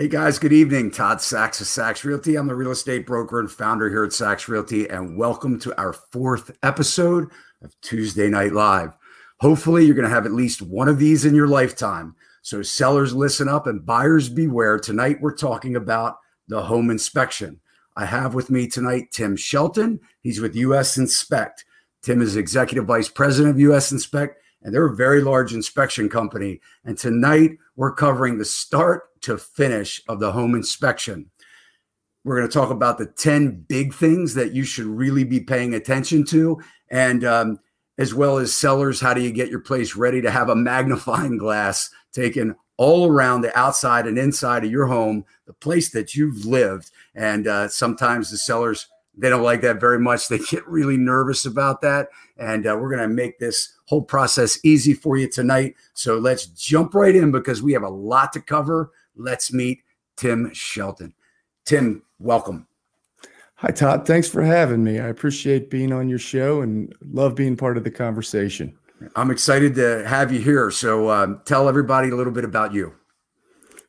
Hey guys, good evening. Todd Sachs of Sachs Realty. I'm the real estate broker and founder here at Sachs Realty, and welcome to our fourth episode of Tuesday Night Live. Hopefully, you're going to have at least one of these in your lifetime. So, sellers, listen up and buyers beware. Tonight, we're talking about the home inspection. I have with me tonight Tim Shelton. He's with US Inspect. Tim is executive vice president of US Inspect and they're a very large inspection company. And tonight we're covering the start to finish of the home inspection. We're going to talk about the 10 big things that you should really be paying attention to, and um, as well as sellers, how do you get your place ready to have a magnifying glass taken all around the outside and inside of your home, the place that you've lived. And uh, sometimes the sellers they don't like that very much. They get really nervous about that. And uh, we're going to make this whole process easy for you tonight. So let's jump right in because we have a lot to cover. Let's meet Tim Shelton. Tim, welcome. Hi, Todd. Thanks for having me. I appreciate being on your show and love being part of the conversation. I'm excited to have you here. So um, tell everybody a little bit about you.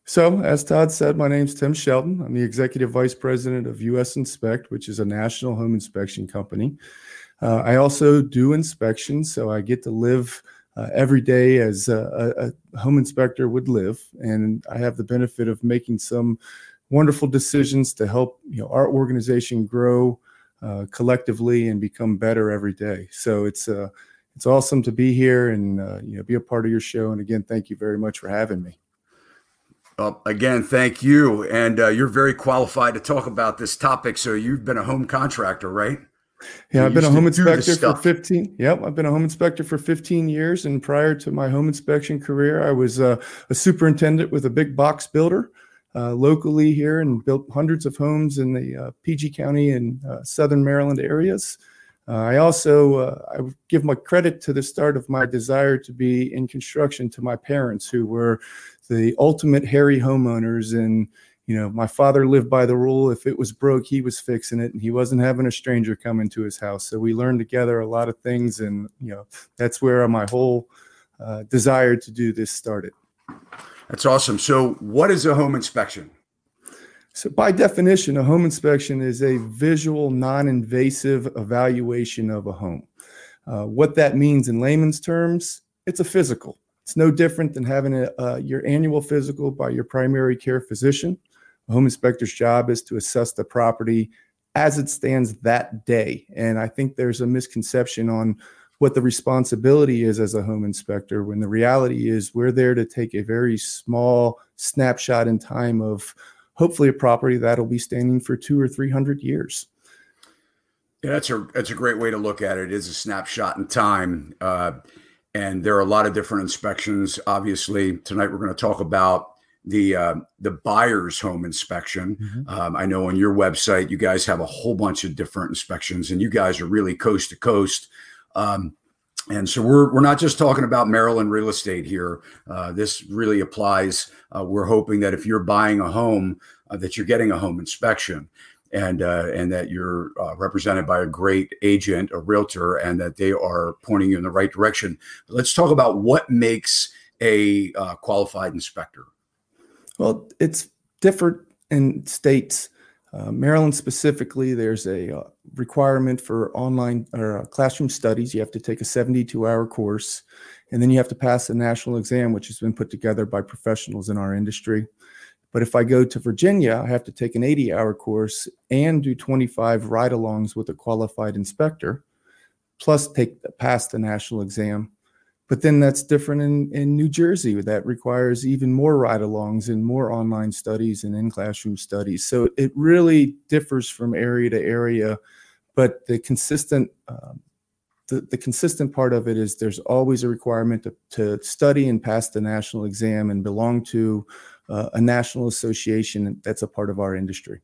So, as Todd said, my name's Tim Shelton. I'm the executive vice president of US Inspect, which is a national home inspection company. Uh, I also do inspections, so I get to live uh, every day as a, a, home inspector would live, and I have the benefit of making some wonderful decisions to help you know our organization grow uh, collectively and become better every day. So it's uh, it's awesome to be here and uh, you know be a part of your show. And again, thank you very much for having me. Well, again, thank you. And uh, you're very qualified to talk about this topic. So you've been a home contractor, right? Yeah, I've been a home inspector for 15. Yep, I've been a home inspector for 15 years. And prior to my home inspection career, I was uh, a superintendent with a big box builder uh, locally here and built hundreds of homes in the uh, PG County and uh, Southern Maryland areas. Uh, I also uh, I give my credit to the start of my desire to be in construction to my parents, who were the ultimate Harry homeowners. And you know, my father lived by the rule: if it was broke, he was fixing it, and he wasn't having a stranger come into his house. So we learned together a lot of things, and you know, that's where my whole uh, desire to do this started. That's awesome. So, what is a home inspection? So, by definition, a home inspection is a visual, non invasive evaluation of a home. Uh, what that means in layman's terms, it's a physical. It's no different than having a, uh, your annual physical by your primary care physician. Home inspector's job is to assess the property as it stands that day. And I think there's a misconception on what the responsibility is as a home inspector when the reality is we're there to take a very small snapshot in time of hopefully a property that'll be standing for two or three hundred years. Yeah, that's a that's a great way to look at it. It is a snapshot in time, uh, and there are a lot of different inspections. Obviously, tonight we're going to talk about the uh, the buyer's home inspection. Mm-hmm. Um, I know on your website you guys have a whole bunch of different inspections, and you guys are really coast to coast. Um, and so we're, we're not just talking about Maryland real estate here. Uh, this really applies. Uh, we're hoping that if you're buying a home, uh, that you're getting a home inspection, and uh, and that you're uh, represented by a great agent, a realtor, and that they are pointing you in the right direction. Let's talk about what makes a uh, qualified inspector. Well, it's different in states. Maryland specifically, there's a requirement for online or uh, classroom studies. You have to take a 72 hour course, and then you have to pass a national exam, which has been put together by professionals in our industry. But if I go to Virginia, I have to take an 80 hour course and do 25 ride alongs with a qualified inspector, plus take pass the national exam. But then that's different in, in New Jersey. That requires even more ride alongs and more online studies and in classroom studies. So it really differs from area to area. But the consistent, um, the, the consistent part of it is there's always a requirement to, to study and pass the national exam and belong to uh, a national association that's a part of our industry.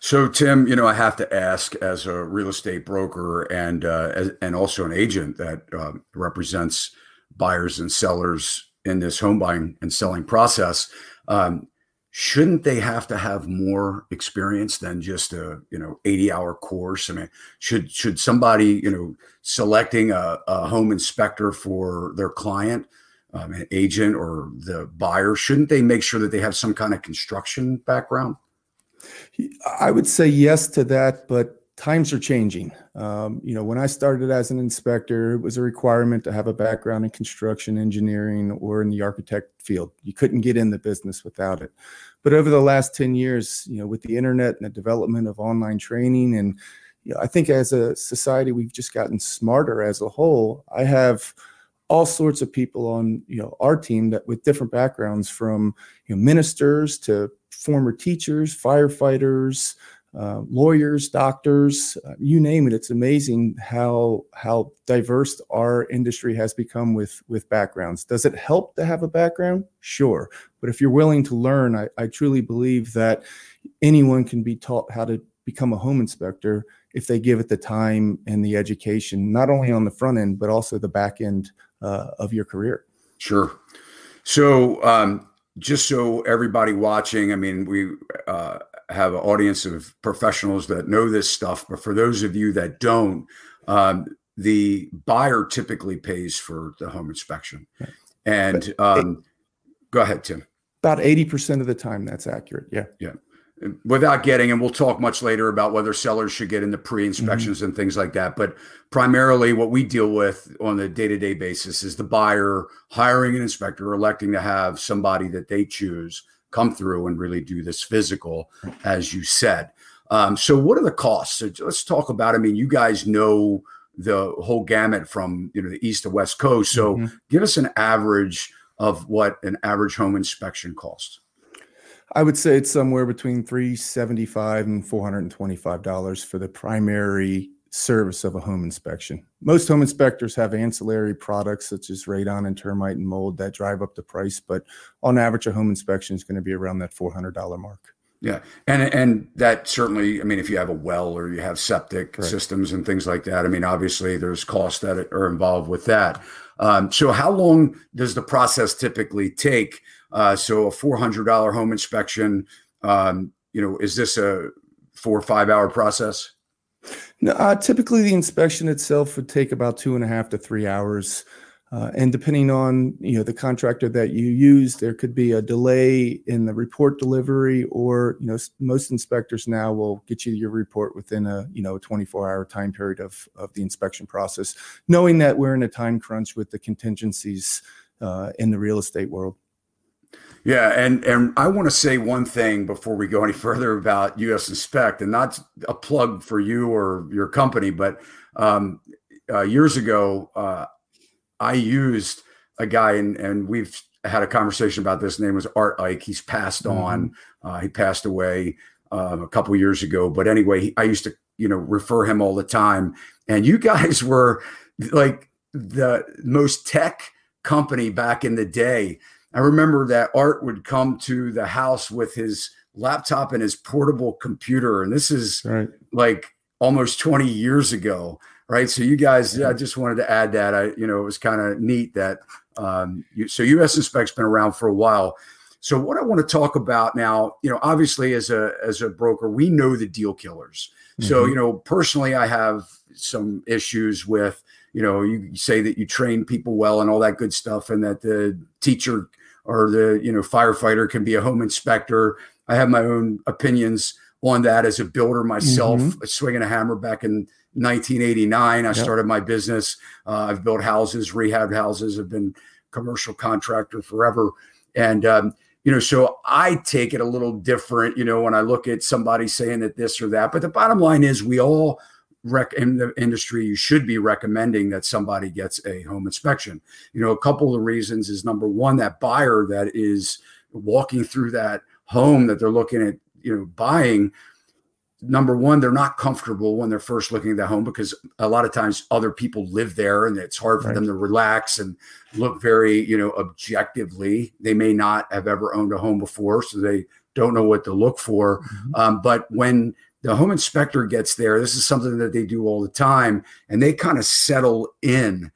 So, Tim, you know, I have to ask, as a real estate broker and uh, as, and also an agent that uh, represents buyers and sellers in this home buying and selling process, um, shouldn't they have to have more experience than just a you know 80 hour course? I mean, should should somebody you know selecting a, a home inspector for their client um, an agent or the buyer, shouldn't they make sure that they have some kind of construction background? I would say yes to that, but times are changing. Um, you know, when I started as an inspector, it was a requirement to have a background in construction engineering or in the architect field. You couldn't get in the business without it. But over the last 10 years, you know, with the internet and the development of online training, and you know, I think as a society, we've just gotten smarter as a whole. I have all sorts of people on you know our team that with different backgrounds from you know ministers to former teachers firefighters uh, lawyers, doctors, uh, you name it. It's amazing how how diverse our industry has become with with backgrounds. Does it help to have a background? Sure, but if you're willing to learn, I, I truly believe that anyone can be taught how to become a home inspector if they give it the time and the education, not only on the front end but also the back end uh, of your career. Sure. So, um, just so everybody watching, I mean, we uh, have an audience of professionals that know this stuff, but for those of you that don't, um, the buyer typically pays for the home inspection. Right. And um, go ahead, Tim. About 80% of the time, that's accurate. Yeah. Yeah. Without getting, and we'll talk much later about whether sellers should get into pre inspections mm-hmm. and things like that. But primarily, what we deal with on a day to day basis is the buyer hiring an inspector, electing to have somebody that they choose come through and really do this physical, as you said. Um, so, what are the costs? So let's talk about. I mean, you guys know the whole gamut from you know the east to west coast. So, mm-hmm. give us an average of what an average home inspection costs. I would say it's somewhere between three seventy five and four hundred and twenty five dollars for the primary service of a home inspection. Most home inspectors have ancillary products such as radon and termite and mold that drive up the price, but on average, a home inspection is going to be around that $400 mark. Yeah, and and that certainly, I mean, if you have a well or you have septic systems and things like that, I mean, obviously there's costs that are involved with that. Um, so, how long does the process typically take? Uh, so, a four hundred dollar home inspection, um, you know, is this a four or five hour process? No, uh, typically the inspection itself would take about two and a half to three hours. Uh, and depending on you know the contractor that you use, there could be a delay in the report delivery, or you know most inspectors now will get you your report within a you know 24 hour time period of of the inspection process, knowing that we're in a time crunch with the contingencies uh, in the real estate world. Yeah, and and I want to say one thing before we go any further about US Inspect, and not a plug for you or your company, but um, uh, years ago, uh, I used a guy, and and we've had a conversation about this. His name was Art Ike. He's passed mm-hmm. on. Uh, he passed away um, a couple years ago. But anyway, he, I used to you know refer him all the time. And you guys were like the most tech company back in the day I remember that Art would come to the house with his laptop and his portable computer. And this is right. like almost 20 years ago. Right. So you guys, yeah, I just wanted to add that. I, you know, it was kind of neat that um, you, so US Inspect's been around for a while. So what I want to talk about now, you know, obviously as a as a broker, we know the deal killers. Mm-hmm. So, you know, personally I have some issues with, you know, you say that you train people well and all that good stuff and that the teacher or the you know firefighter can be a home inspector. I have my own opinions on that as a builder myself, mm-hmm. swinging a hammer back in 1989. I yep. started my business. Uh, I've built houses, rehab houses. I've been commercial contractor forever, and um, you know, so I take it a little different. You know, when I look at somebody saying that this or that, but the bottom line is we all rec- in the industry, you should be recommending that somebody gets a home inspection. You know, a couple of the reasons is number one, that buyer that is walking through that home that they're looking at, you know, buying. Number one, they're not comfortable when they're first looking at that home because a lot of times other people live there and it's hard for right. them to relax and look very, you know, objectively. They may not have ever owned a home before, so they don't know what to look for. Mm-hmm. Um, but when the home inspector gets there. This is something that they do all the time, and they kind of settle in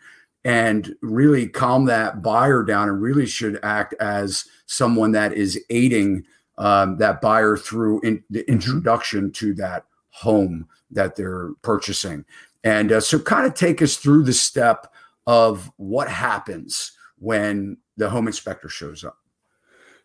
and really calm that buyer down and really should act as someone that is aiding um, that buyer through in, the mm-hmm. introduction to that home that they're purchasing. And uh, so, kind of take us through the step of what happens when the home inspector shows up?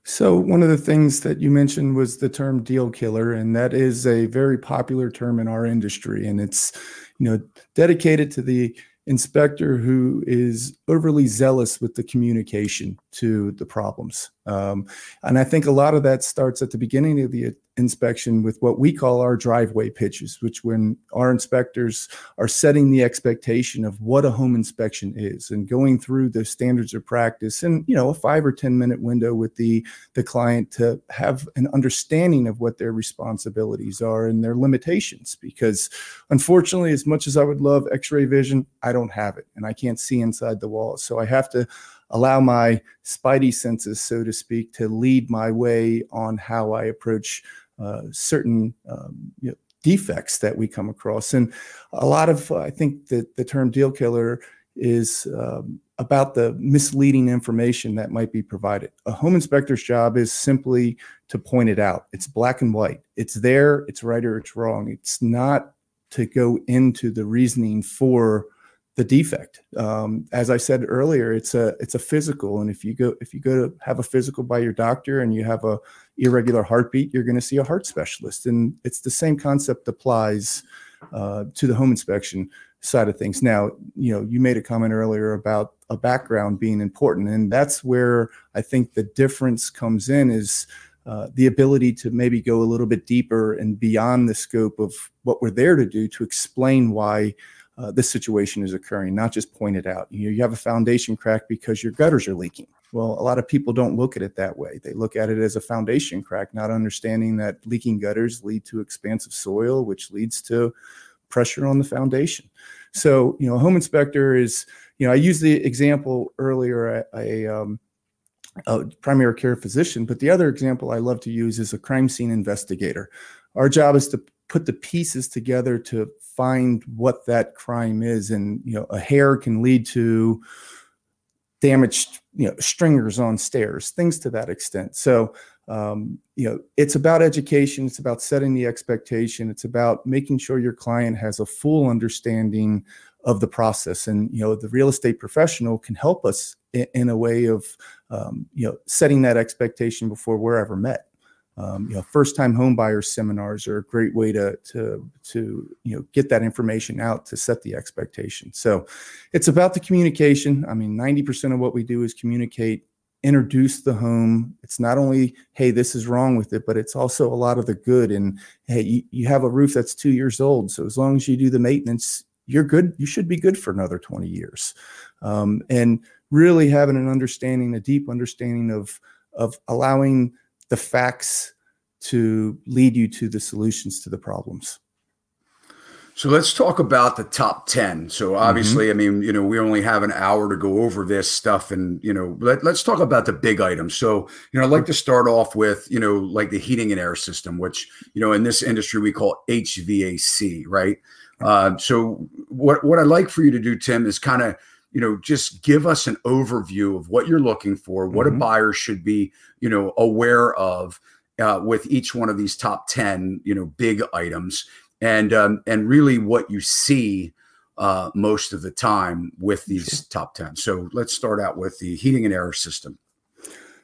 So one of the things that you mentioned was the term deal killer, and that is a very popular term in our industry, and it's you know dedicated to the inspector who is overly zealous with the communication to the problems. Um, and I think a lot of that starts at the beginning of the inspection with what we call our driveway pitches, which when our inspectors are setting the expectation of what a home inspection is and going through the standards of practice and you know a five or ten minute window with the the client to have an understanding of what their responsibilities are and their limitations. Because unfortunately as much as I would love x-ray vision I don't have it and I can't see inside the walls. So I have to allow my spidey senses, so to speak, to lead my way on how I approach uh, certain um, you know, defects that we come across. And a lot of, I think that the term deal killer is um, about the misleading information that might be provided. A home inspector's job is simply to point it out. It's black and white. It's there, it's right or it's wrong. It's not to go into the reasoning for the defect. Um, as I said earlier, it's a it's a physical, and if you go if you go to have a physical by your doctor and you have a irregular heartbeat, you're going to see a heart specialist, and it's the same concept applies uh, to the home inspection side of things. Now, you know, you made a comment earlier about a background being important, and that's where I think the difference comes in is. Uh, the ability to maybe go a little bit deeper and beyond the scope of what we're there to do to explain why uh, this situation is occurring, not just point it out. You, know, you have a foundation crack because your gutters are leaking. Well, a lot of people don't look at it that way. They look at it as a foundation crack, not understanding that leaking gutters lead to expansive soil, which leads to pressure on the foundation. So, you know, a home inspector is, you know, I used the example earlier, a, um, a primary care physician, but the other example I love to use is a crime scene investigator. Our job is to put the pieces together to find what that crime is. And you know a hair can lead to damaged you know stringers on stairs things to that extent. So um, you know it's about education it's about setting the expectation it's about making sure your client has a full understanding of the process. And you know the real estate professional can help us in, in a way of um, you know setting that expectation before we're ever met um, you know, first-time homebuyer seminars are a great way to to to you know get that information out to set the expectation. So, it's about the communication. I mean, ninety percent of what we do is communicate, introduce the home. It's not only hey, this is wrong with it, but it's also a lot of the good. And hey, you, you have a roof that's two years old, so as long as you do the maintenance, you're good. You should be good for another twenty years. Um, and really having an understanding, a deep understanding of of allowing the facts to lead you to the solutions to the problems. So let's talk about the top 10. So obviously, mm-hmm. I mean, you know, we only have an hour to go over this stuff and, you know, let, let's talk about the big items. So, you know, I'd like to start off with, you know, like the heating and air system, which, you know, in this industry we call HVAC, right? Uh, so what, what I'd like for you to do, Tim, is kind of, you know, just give us an overview of what you're looking for, what mm-hmm. a buyer should be, you know, aware of uh, with each one of these top 10, you know, big items and, um, and really what you see uh, most of the time with these top 10. So let's start out with the heating and air system.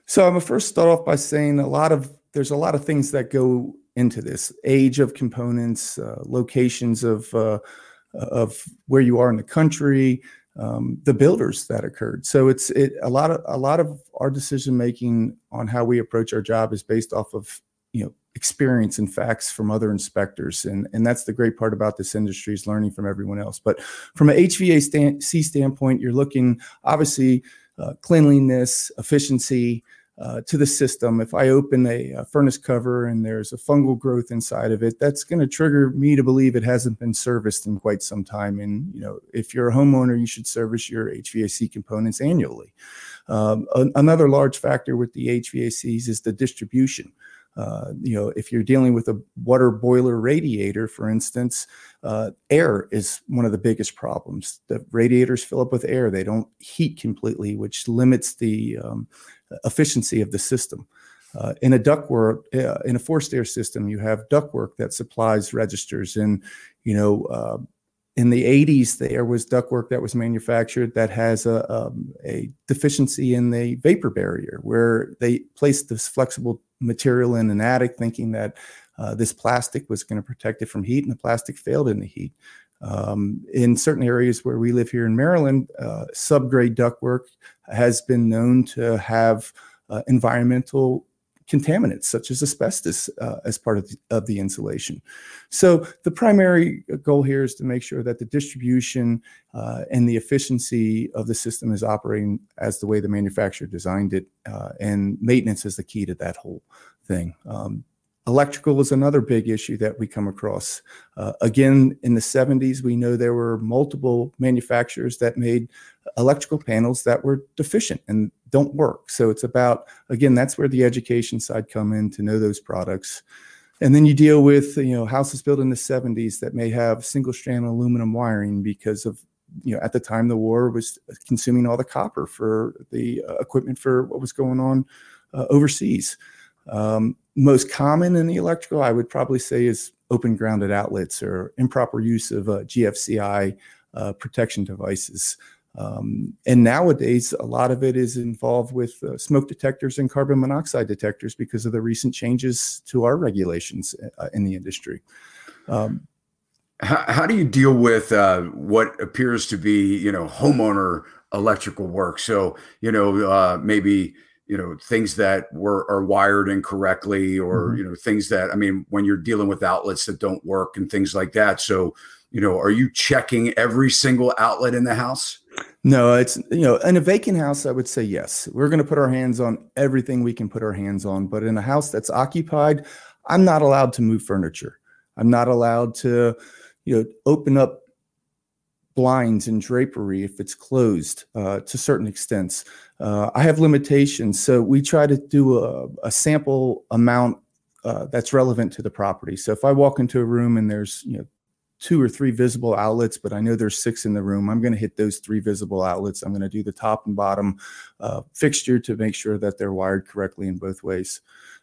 So I'm gonna first start off by saying a lot of, there's a lot of things that go into this age of components, uh, locations of, uh, of where you are in the country, um, the builders that occurred. So it's it a lot of a lot of our decision making on how we approach our job is based off of you know experience and facts from other inspectors and and that's the great part about this industry is learning from everyone else but from an hvac stand, standpoint you're looking obviously uh, cleanliness efficiency uh, to the system. If I open a, a, furnace cover and there's a fungal growth inside of it, that's going to trigger me to believe it hasn't been serviced in quite some time. And you know, if you're a homeowner, you should service your HVAC components annually. Um, a, another large factor with the HVACs is the distribution. Uh, you know, if you're dealing with a water boiler radiator, for instance, uh, air is one of the biggest problems. The radiators fill up with air; they don't heat completely, which limits the um, efficiency of the system. Uh, in a ductwork, uh, in a forced air system, you have ductwork that supplies registers, and you know, uh, in the 80s, there was ductwork that was manufactured that has a, um, a deficiency in the vapor barrier, where they placed this flexible material in an attic, thinking that uh, this plastic was going to protect it from heat, and the plastic failed in the heat. Um, in certain areas where we live here in Maryland, uh, subgrade ductwork has been known to have uh, environmental contaminants such as asbestos uh, as part of the, of the, insulation. So the primary goal here is to make sure that the distribution uh, and the efficiency of the system is operating as the way the manufacturer designed it, uh, and maintenance is the key to that whole thing. Um, Electrical is another big issue that we come across. Uh, again, in the 70s, we know there were multiple manufacturers that made electrical panels that were deficient and don't work. So it's about, again, that's where the education side come in to know those products. And then you deal with, you know, houses built in the 70s that may have single strand aluminum wiring because of you know, at the time the war was consuming all the copper for the uh, equipment for what was going on uh, overseas. Um, most common in the electrical, I would probably say, is open grounded outlets or improper use of uh, GFCI uh, protection devices. Um, and nowadays, a lot of it is involved with uh, smoke detectors and carbon monoxide detectors because of the recent changes to our regulations uh, in the industry. Um, how, how, do you deal with uh, what appears to be, you know, homeowner electrical work? So, you know, uh, maybe you know things that were are wired incorrectly or mm-hmm. you know things that i mean when you're dealing with outlets that don't work and things like that. So you know are you checking every single outlet in the house? No it's you know in a vacant house i would say yes. We're going to put our hands on everything we can put our hands on but in a house that's occupied i'm not allowed to move furniture. I'm not allowed to you know open up blinds and drapery if it's closed uh, to certain extents. Uh, I have limitations, so we try to do a, a sample amount uh, that's relevant to the property. So if I walk into a room and there's you know two or three visible outlets, but I know there's six in the room, I'm going to hit those three visible outlets. I'm going to do the top and bottom uh, fixture to make sure that they're wired correctly in both ways.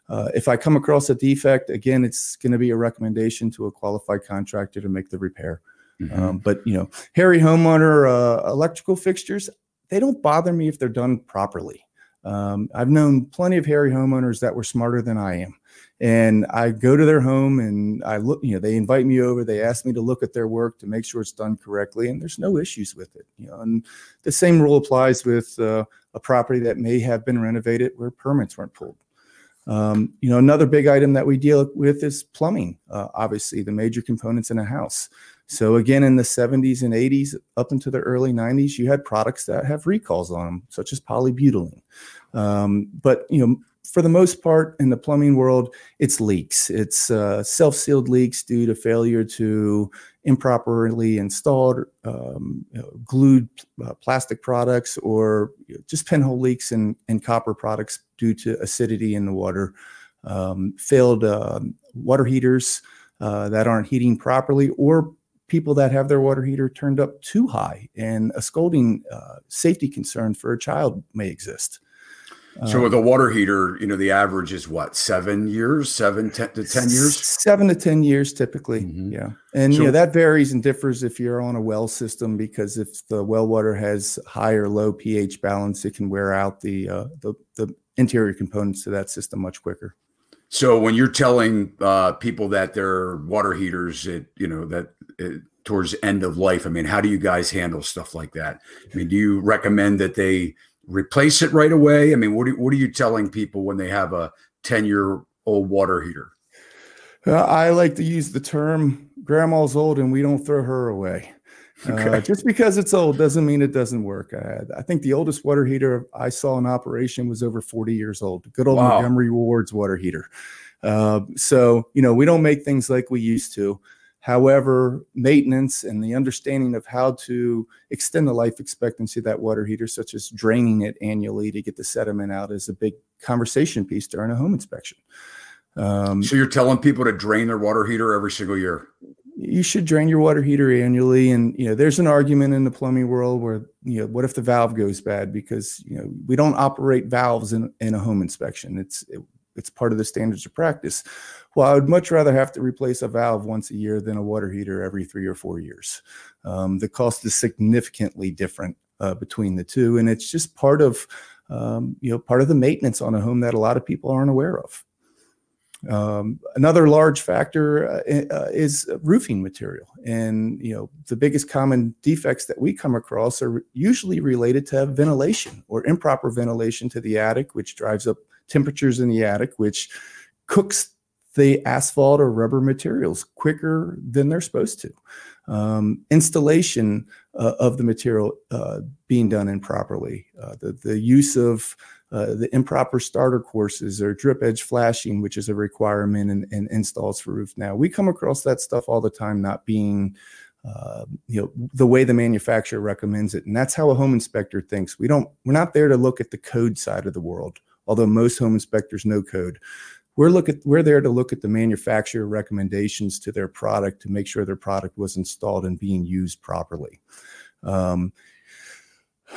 Uh, if I come across a defect, again, it's going to be a recommendation to a qualified contractor to make the repair. Mm-hmm. Um, but you know, Harry homeowner uh, electrical fixtures, they don't bother me if they're done properly. Um, I've known plenty of Harry homeowners that were smarter than I am. And I go to their home and I look, you know, they invite me over, they ask me to look at their work to make sure it's done correctly, and there's no issues with it. You know, and the same rule applies with uh, a property that may have been renovated where permits weren't pulled. Um, you know, another big item that we deal with is plumbing. Uh, obviously, the major components in a house. So again, in the 70s and 80s, up into the early 90s, you had products that have recalls on them, such as polybutylene. Um, but you know, for the most part, in the plumbing world, it's leaks. It's uh, self-sealed leaks due to failure to improperly installed um, you know, glued uh, plastic products, or you know, just pinhole leaks in, in copper products due to acidity in the water. Um, failed uh, water heaters uh, that aren't heating properly, or people that have their water heater turned up too high, and a scalding uh, safety concern for a child may exist. So with a water heater, you know, the average is what seven years, seven ten to ten years, seven to ten years typically. Mm-hmm. Yeah, and so, you know that varies and differs if you're on a well system because if the well water has high or low pH balance, it can wear out the uh, the, the interior components of that system much quicker. So when you're telling uh, people that their water heaters, it you know that towards end of life, I mean, how do you guys handle stuff like that? I mean, do you recommend that they replace it right away? I mean, what are, what are you telling people when they have a 10 year old water heater? Uh, I like to use the term grandma's old and we don't throw her away. Uh, okay. Uh, just because it's old doesn't mean it doesn't work. I, I, think the oldest water heater I saw in operation was over 40 years old. Good old wow. Montgomery Ward's water heater. Uh, so, you know, we don't make things like we used to. However, maintenance and the understanding of how to extend the life expectancy of that water heater, such as draining it annually to get the sediment out, is a big conversation piece during a home inspection. Um, so you're telling people to drain their water heater every single year? You should drain your water heater annually. And you know, there's an argument in the plumbing world where you know, what if the valve goes bad? Because you know, we don't operate valves in, in a home inspection. It's it, it's part of the standards of practice. Well, I would much rather have to replace a valve once a year than a water heater every three or four years. Um, the cost is significantly different uh, between the two, and it's just part of um, you know part of the maintenance on a home that a lot of people aren't aware of. Um, another large factor uh, uh, is roofing material, and you know the biggest common defects that we come across are usually related to ventilation or improper ventilation to the attic, which drives up temperatures in the attic, which cooks the asphalt or rubber materials quicker than they're supposed to. Um, installation uh, of the material uh, being done improperly, uh, the, the use of uh, the improper starter courses or drip edge flashing, which is a requirement in, in, installs for roof now. We come across that stuff all the time, not being uh, you know the way the manufacturer recommends it, and that's how a home inspector thinks. We don't. We're not there to look at the code side of the world, although most home inspectors know code. We're look at we're there to look at the manufacturer recommendations to their product to make sure their product was installed and being used properly. Um,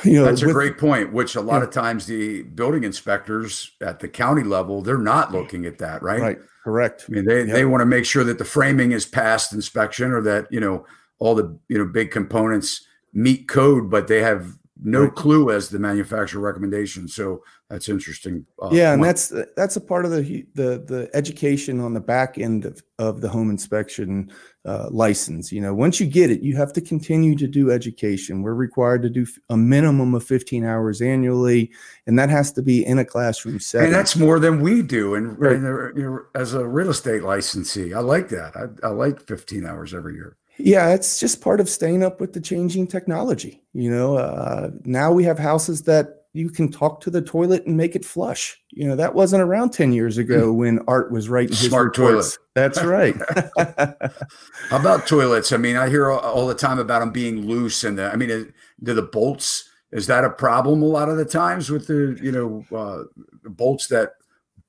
you know, that's a great point. Which a lot yeah. of times the building inspectors at the county level they're not looking at that, right? Right. Correct. I mean, they they want to make sure that the framing is passed inspection or that you know all the you know big components meet code, but they have no right. clue as the manufacturer recommendation. So that's interesting. Uh, yeah, and that's that's a part of the the the education on the back end of, of the home inspection uh, license. You know, once you get it, you have to continue to do education. We're required to do a minimum of 15 hours annually, and that has to be in a classroom setting. And that's more than we do. And, right. and as a real estate licensee, I like that. I, I like 15 hours every year. Yeah, it's just part of staying up with the changing technology. You know, uh, now we have houses that you can talk to the toilet and make it flush. You know, that wasn't around 10 years ago hmm. when Art was writing smart reports. toilet. That's right. How about toilets? I mean, I hear all, all, the time about them being loose and the, I mean, do the bolts is that a problem a lot of the times with the, you know, uh, bolts that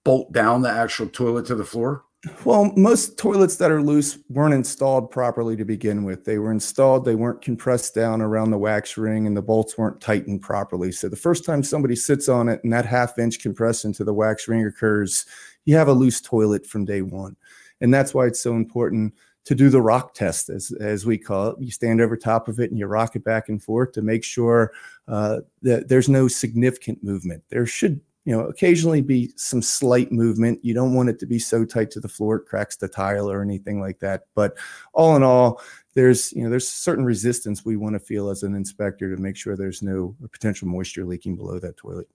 bolt down the actual toilet to the floor? Well, most toilets that are loose weren't installed properly to begin with. They were installed, they weren't compressed down around the wax ring, and the bolts weren't tightened properly. So the first time somebody sits on it and that half inch compression to the wax ring occurs, you have a loose toilet from day one. And that's why it's so important to do the rock test, as, as we call it. You stand over top of it and you rock it back and forth to make sure uh, that there's no significant movement. There should you know, occasionally be some slight movement. You don't want it to be so tight to the floor it cracks the tile or anything like that. But all in all, there's you know there's certain resistance we want to feel as an inspector to make sure there's no potential moisture leaking below that toilet,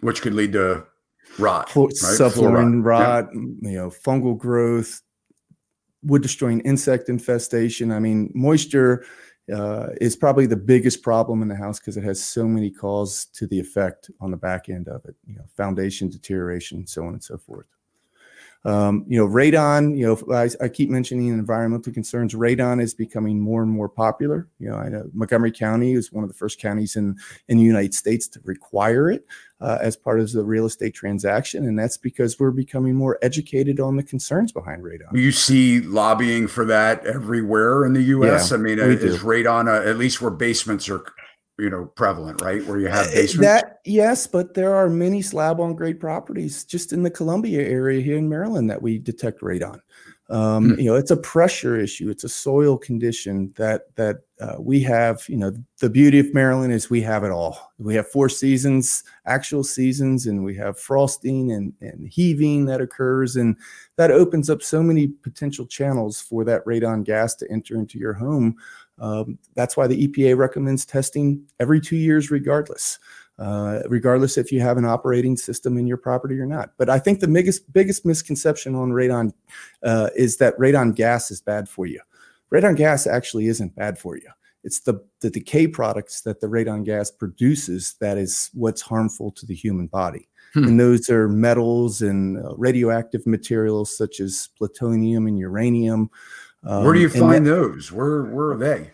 which could lead to rot, Flo- right? subflooring rot, yeah. you know, fungal growth, wood destroying insect infestation. I mean, moisture uh, is probably the biggest problem in the house because it has so many calls to the effect on the back end of it, you know, foundation deterioration, so on and so forth. Um, you know, radon, you know, I, I, keep mentioning environmental concerns. Radon is becoming more and more popular. You know, I know Montgomery County is one of the first counties in, in the United States to require it uh, as part of the real estate transaction. And that's because we're becoming more educated on the concerns behind radon. You see lobbying for that everywhere in the U.S. Yeah, I mean, is radon, uh, at least where basements are you know prevalent, right? Where you have uh, basements. That yes, but there are many slab on grade properties just in the Columbia area here in Maryland that we detect radon. Um, hmm. You know, it's a pressure issue. It's a soil condition that that uh, we have. You know, the beauty of Maryland is we have it all. We have four seasons, actual seasons, and we have frosting and, and heaving that occurs, and that opens up so many potential channels for that radon gas to enter into your home. Um, that's why the EPA recommends testing every two years, regardless. Uh, regardless if you have an operating system in your property or not. But I think the biggest biggest misconception on radon uh, is that radon gas is bad for you. Radon gas actually isn't bad for you. It's the the decay products that the radon gas produces that is what's harmful to the human body. Hmm. And those are metals and uh, radioactive materials such as plutonium and uranium. Um, where do you find that, those? Where where are they?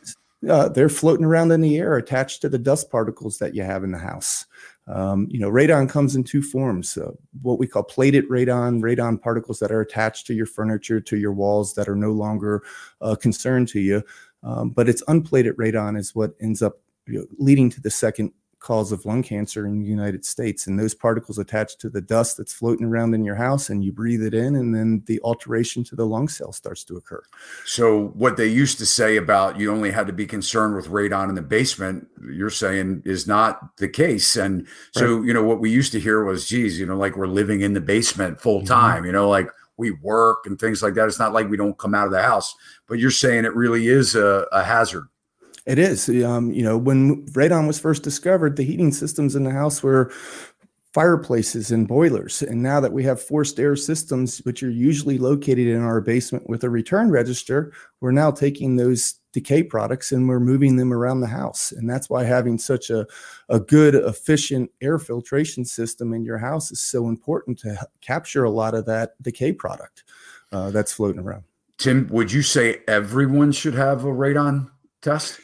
Uh, they're floating around in the air, attached to the dust particles that you have in the house. Um, you know, radon comes in two forms: uh, what we call plated radon, radon particles that are attached to your furniture, to your walls, that are no longer a concern to you. Um, but it's unplated radon is what ends up you know, leading to the second cause of lung cancer in the United States. And those particles attach to the dust that's floating around in your house, and you breathe it in, and then the alteration to the lung cell starts to occur. So, what they used to say about you only had to be concerned with radon in the basement, you're saying is not the case. And so, right. you know, what we used to hear was, geez, you know, like we're living in the basement full mm-hmm. time, mm-hmm. you know, like we work and things like that. It's not like we don't come out of the house, but you're saying it really is a, a hazard. It is. Um, you know, when radon was first discovered, the heating systems in the house were fireplaces and boilers. And now that we have forced air systems, which are usually located in our basement with a return register, we're now taking those decay products and we're moving them around the house. And that's why having such a, a good, efficient air filtration system in your house is so important to capture a lot of that decay product uh, that's floating around. Tim, would you say everyone should have a radon test?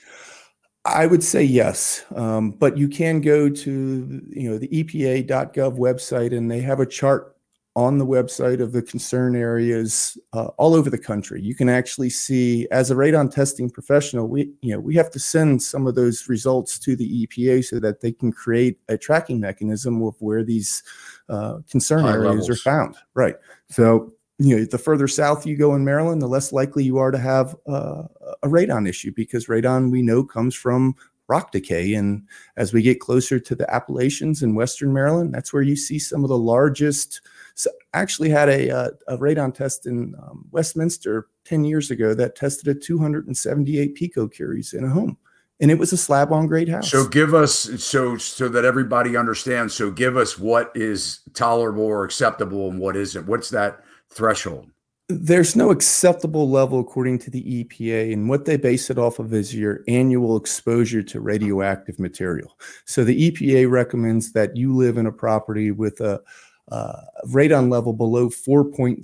I would say yes, um, but you can go to you know the EPA.gov website, and they have a chart on the website of the concern areas uh, all over the country. You can actually see, as a radon testing professional, we you know we have to send some of those results to the EPA so that they can create a tracking mechanism of where these uh, concern High areas levels. are found. Right. So you know, the further south you go in Maryland, the less likely you are to have uh, a radon issue because radon we know comes from rock decay. And as we get closer to the Appalachians in Western Maryland, that's where you see some of the largest. So actually had a, uh, a radon test in um, Westminster 10 years ago that tested at 278 picocuries in a home and it was a slab on grade house. So give us so so that everybody understands. So give us what is tolerable or acceptable and what isn't. What's that threshold? There's no acceptable level according to the EPA, and what they base it off of is your annual exposure to radioactive material. So the EPA recommends that you live in a property with a uh, radon level below 4.0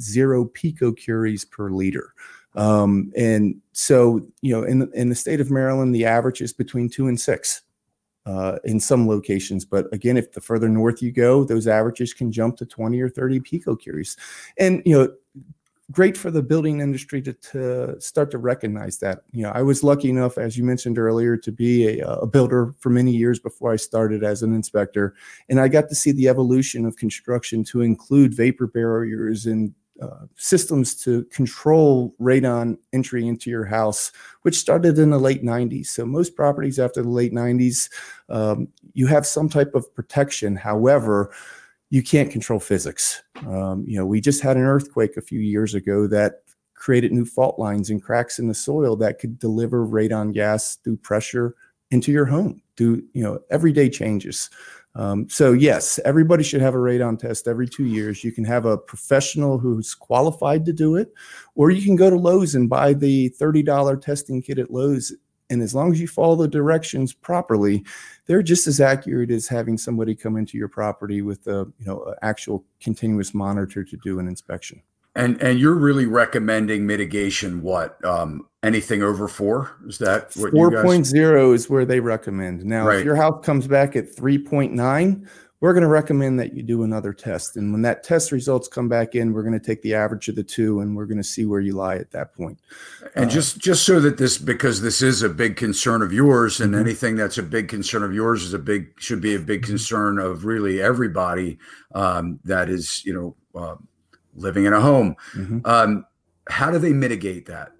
picocuries per liter. Um, and so, you know, in, in the state of Maryland, the average is between two and six uh, in some locations. But again, if the further north you go, those averages can jump to 20 or 30 picocuries. And, you know, great for the building industry to, to start to recognize that. You know, I was lucky enough, as you mentioned earlier, to be a, a, builder for many years before I started as an inspector. And I got to see the evolution of construction to include vapor barriers and uh, systems to control radon entry into your house, which started in the late 90s. So, most properties after the late 90s, um, you have some type of protection. However, you can't control physics. Um, you know, we just had an earthquake a few years ago that created new fault lines and cracks in the soil that could deliver radon gas through pressure into your home. Do you know everyday changes? Um, so yes, everybody should have a radon test every two years. You can have a professional who's qualified to do it, or you can go to Lowe's and buy the $30 testing kit at Lowe's. And as long as you follow the directions properly, they're just as accurate as having somebody come into your property with a you know actual continuous monitor to do an inspection. And and you're really recommending mitigation what? Um, anything over four? Is that what 4.0 is where they recommend. Now, right. if your house comes back at 3.9, we're going to recommend that you do another test. And when that test results come back in, we're going to take the average of the two and we're going to see where you lie at that point. And uh, just just so that this because this is a big concern of yours and mm-hmm. anything that's a big concern of yours is a big should be a big mm-hmm. concern of really everybody um, that is, you know, uh, living in a home. Mm-hmm. Um, how do they mitigate that?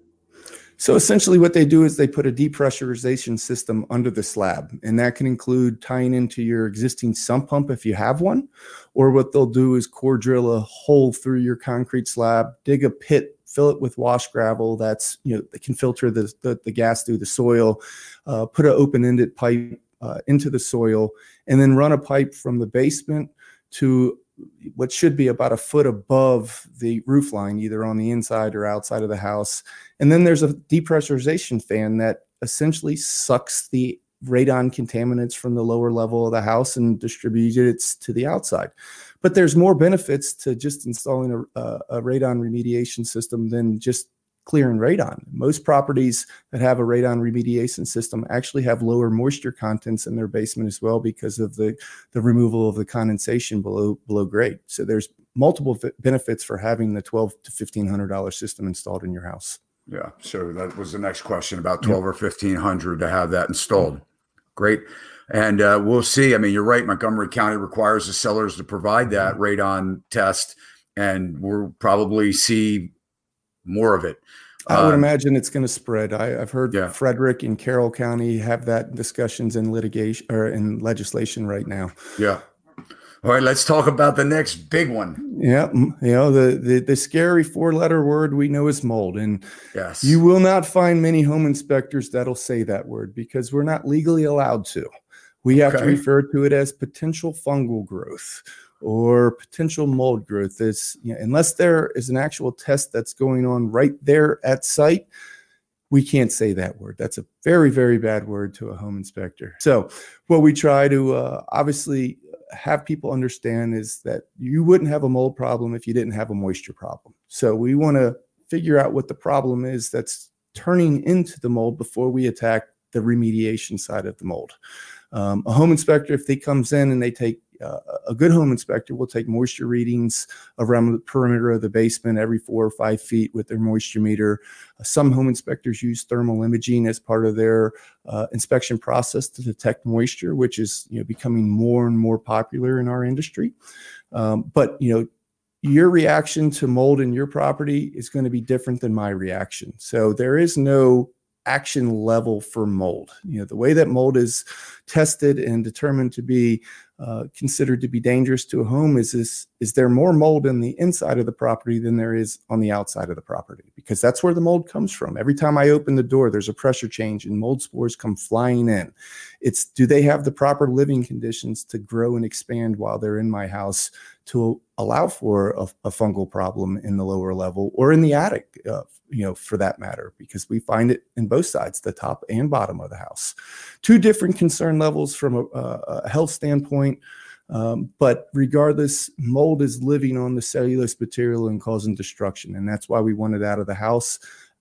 So essentially, what they do is they put a depressurization system under the slab, and that can include tying into your existing sump pump if you have one, or what they'll do is core drill a hole through your concrete slab, dig a pit, fill it with wash gravel. That's you know that can filter the the, the gas through the soil. Uh, put an open-ended pipe uh, into the soil, and then run a pipe from the basement to what should be about a foot above the roof line, either on the inside or outside of the house. And then there's a depressurization fan that essentially sucks the radon contaminants from the lower level of the house and distributes it to the outside. But there's more benefits to just installing a, a radon remediation system than just clear radon. Most properties that have a radon remediation system actually have lower moisture contents in their basement as well because of the, the removal of the condensation below below grade. So there's multiple benefits for having the twelve to fifteen hundred dollar system installed in your house. Yeah. So that was the next question about twelve or fifteen hundred to have that installed. Great. And uh, we'll see. I mean, you're right. Montgomery County requires the sellers to provide that Mm-hmm. radon test, and we'll probably see more of it. I would Um, imagine it's going to spread. I, I've heard Yeah. Frederick and Carroll County have that discussions in litigation or in legislation right now. Yeah. All right, let's talk about the next big one. Yeah, you know the the, the scary four letter word we know is mold, and Yes. you will not find many home inspectors that'll say that word because we're not legally allowed to. We have to refer to it as potential fungal growth or potential mold growth. Is you know, unless there is an actual test that's going on right there at site, we can't say that word. That's a very very bad word to a home inspector. So what we try to uh, obviously have people understand is that you wouldn't have a mold problem if you didn't have a moisture problem. So we want to figure out what the problem is that's turning into the mold before we attack the remediation side of the mold. Um, a home inspector, if they comes in and they take a good home inspector will take moisture readings around the perimeter of the basement every four or five feet with their moisture meter. Uh, some home inspectors use thermal imaging as part of their uh, inspection process to detect moisture, which is you know becoming more and more popular in our industry. Um, but you know your reaction to mold in your property is going to be different than my reaction. So there is no action level for mold. You know, the way that mold is tested and determined to be uh, considered to be dangerous to a home is is is there more mold in the inside of the property than there is on the outside of the property because that's where the mold comes from. Every time I open the door, there's a pressure change and mold spores come flying in. It's do they have the proper living conditions to grow and expand while they're in my house to allow for a, a fungal problem in the lower level or in the attic, uh, you know, for that matter, because we find it in both sides, the top and bottom of the house. Two different concern levels from a, a health standpoint. Um, but regardless, mold is living on the cellulose material and causing destruction. And that's why we want it out of the house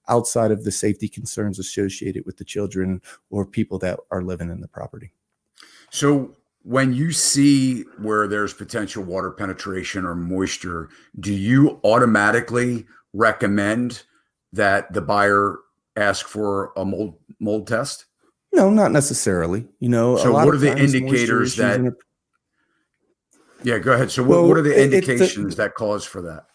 outside of the safety concerns associated with the children or people that are living in the property. So when you see where there's potential water penetration or moisture, do you automatically recommend that the buyer ask for a mold mold test? No, not necessarily. You know, So a lot what are the indicators that- Yeah, go ahead. So what, Well, what are the it- it's the- indications that cause for that?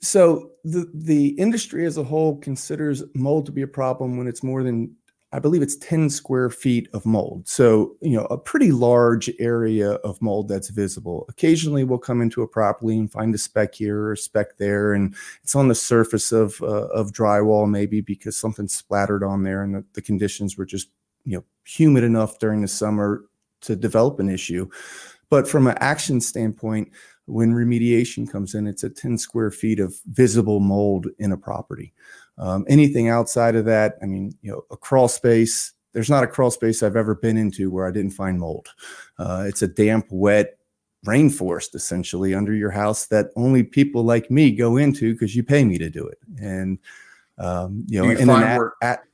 So the the industry as a whole considers mold to be a problem when it's more than I believe it's 10 square feet of mold. So, you know, a pretty large area of mold that's visible. Occasionally we'll come into a property and find a speck here or a speck there, and it's on the surface of uh, of drywall maybe because something splattered on there and the, the conditions were just, you know, humid enough during the summer to develop an issue. But from an action standpoint, when remediation comes in, it's a 10 square feet of visible mold in a property. Um, anything outside of that, I mean, you know, a crawl space, there's not a crawl space I've ever been into where I didn't find mold. Uh, it's a damp, wet rainforest essentially under your house that only people like me go into because you pay me to do it. And, um, you know, Do you in an find where- at,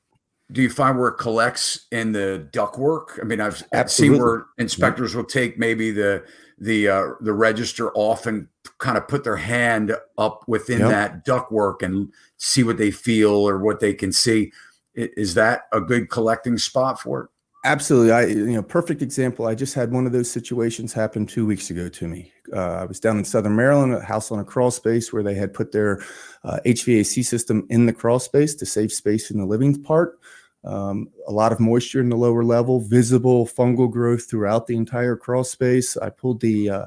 Do you find where it collects in the ductwork? I mean, I've seen where inspectors will take maybe the the uh, the register off and kind of put their hand up within Yep. that ductwork and see what they feel or what they can see. Is that a good collecting spot for it? Absolutely. I, you know, perfect example. I just had one of those situations happen two weeks ago to me. Uh, I was down in Southern Maryland, a house on a crawl space where they had put their uh, HVAC system in the crawl space to save space in the living part. Um, a lot of moisture in the lower level, visible fungal growth throughout the entire crawl space. I pulled the uh,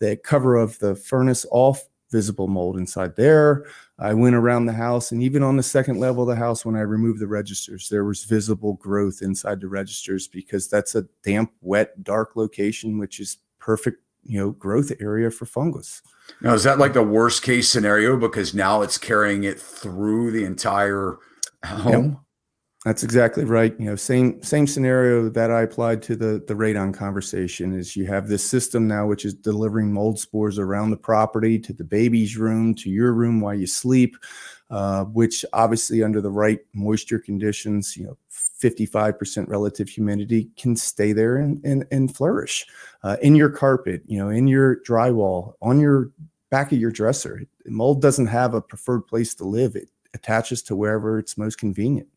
the cover of the furnace off, visible mold inside there. I went around the house, and even on the second level of the house, when I removed the registers, there was visible growth inside the registers because that's a damp, wet, dark location, which is perfect, you know, growth area for fungus. Now, is that like the worst case scenario because now it's carrying it through the entire home? That's exactly right. You know, same same scenario that I applied to the the radon conversation is you have this system now which is delivering mold spores around the property to the baby's room to your room while you sleep, uh, which obviously under the right moisture conditions, you know, 55% relative humidity can stay there and and, and flourish uh, in your carpet, you know, in your drywall, on your back of your dresser. Mold doesn't have a preferred place to live. It attaches to wherever it's most convenient.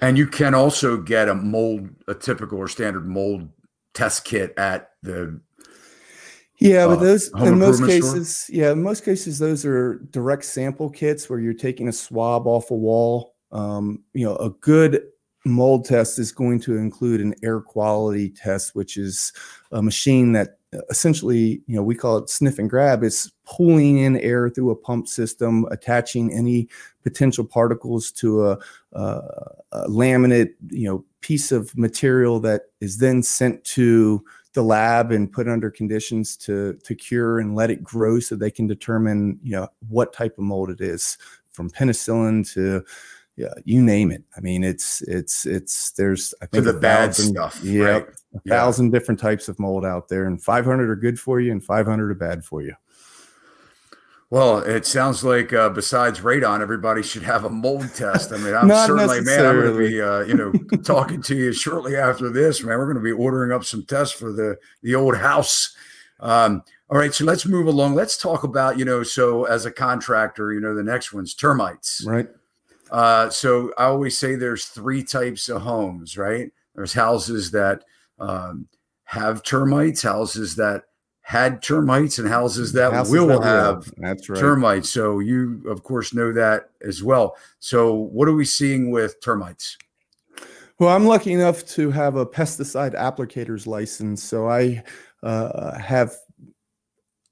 And you can also get a mold, a typical or standard mold test kit at the yeah, but uh, those home in most improvement store? cases, yeah, in most cases, those are direct sample kits where you're taking a swab off a wall. Um, you know, a good mold test is going to include an air quality test, which is a machine that uh, essentially, you know, we call it sniff and grab. It's pulling in air through a pump system, attaching any potential particles to a, a, a laminate, you know, piece of material that is then sent to the lab and put under conditions to to cure and let it grow so they can determine you know what type of mold it is from penicillin to yeah you name it i mean it's it's it's there's i think the a bad thousand- stuff. yeah right? a Yeah. thousand different types of mold out there and 500 are good for you and 500 are bad for you Well, it sounds like uh, besides radon, everybody should have a mold test. I mean, I'm certainly, man, I'm going to be, uh, you know, talking to you shortly after this, man. We're going to be ordering up some tests for the the old house. Um, all right, so let's move along. Let's talk about, you know, so as a contractor, you know, the next one's termites. right Uh, so I always say there's three types of homes, right? There's houses that um, have termites, houses that had termites, and houses that Houses will that have that's right termites. So you, of course, know that as well. So what are we seeing with termites? Well, I'm lucky enough to have a pesticide applicator's license, so I uh, have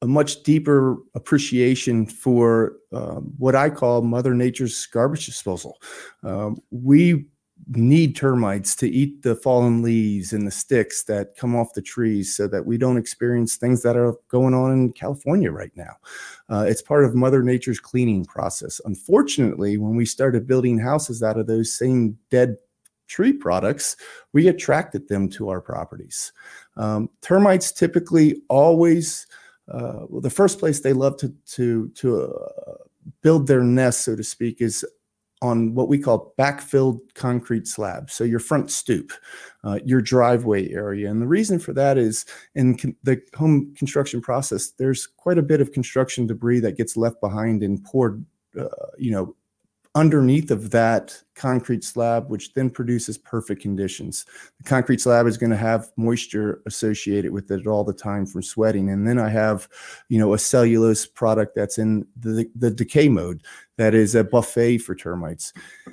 a much deeper appreciation for um, what I call Mother Nature's garbage disposal. Um, we need termites to eat the fallen leaves and the sticks that come off the trees so that we don't experience things that are going on in California right now. Uh, it's part of Mother Nature's cleaning process. Unfortunately, when we started building houses out of those same dead tree products, we attracted them to our properties. Um, termites typically always, uh, well, the first place they love to to to uh, build their nest, so to speak, is on what we call backfilled concrete slabs. So your front stoop, uh, your driveway area, and the reason for that is in con- the home construction process, there's quite a bit of construction debris that gets left behind and poured, uh, you know, underneath of that concrete slab, which then produces perfect conditions. The concrete slab is going to have moisture associated with it all the time from sweating. And then I have, you know, a cellulose product that's in the, the decay mode that is a buffet for termites.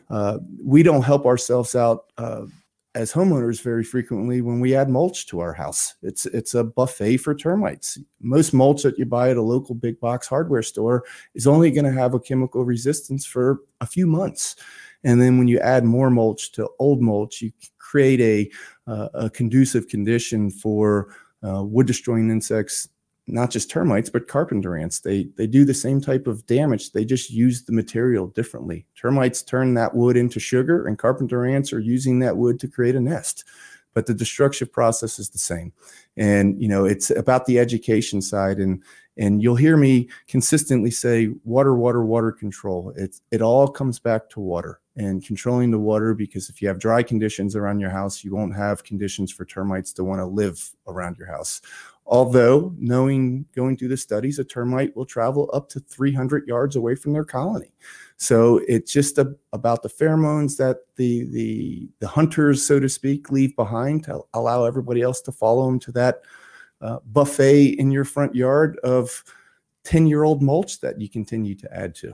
Uh, we don't help ourselves out. Uh, as homeowners very frequently when we add mulch to our house. It's it's a buffet for termites. Most mulch that you buy at a local big box hardware store is only going to have a chemical resistance for a few months. And then when you add more mulch to old mulch you create a uh, a conducive condition for uh, wood destroying insects not just termites but carpenter ants they they do the same type of damage. They just use the material differently. Termites turn that wood into sugar and carpenter ants are using that wood to create a nest. But the destructive process is the same. And you know it's about the education side and and you'll hear me consistently say water water water control. It it all comes back to water and controlling the water because if you have dry conditions around your house you won't have conditions for termites to want to live around your house although knowing going through the studies a termite will travel up to 300 yards away from their colony so it's just a, about the pheromones that the the the hunters so to speak leave behind to allow everybody else to follow them to that uh, buffet in your front yard of 10 year old mulch that you continue to add to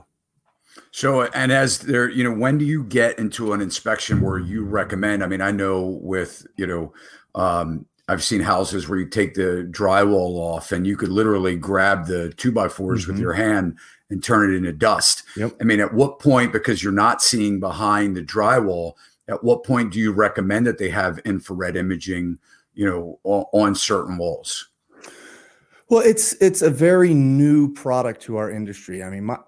So, and as there, you know, when do you get into an inspection where you recommend? I mean, I know with, you know, um, I've seen houses where you take the drywall off and you could literally grab the two by 4s with Mhm. your hand and turn it into dust. Yep. I mean, at what point, because you're not seeing behind the drywall, at what point do you recommend that they have infrared imaging, you know, on, on certain walls? Well, it's it's a very new product to our industry. I mean, my,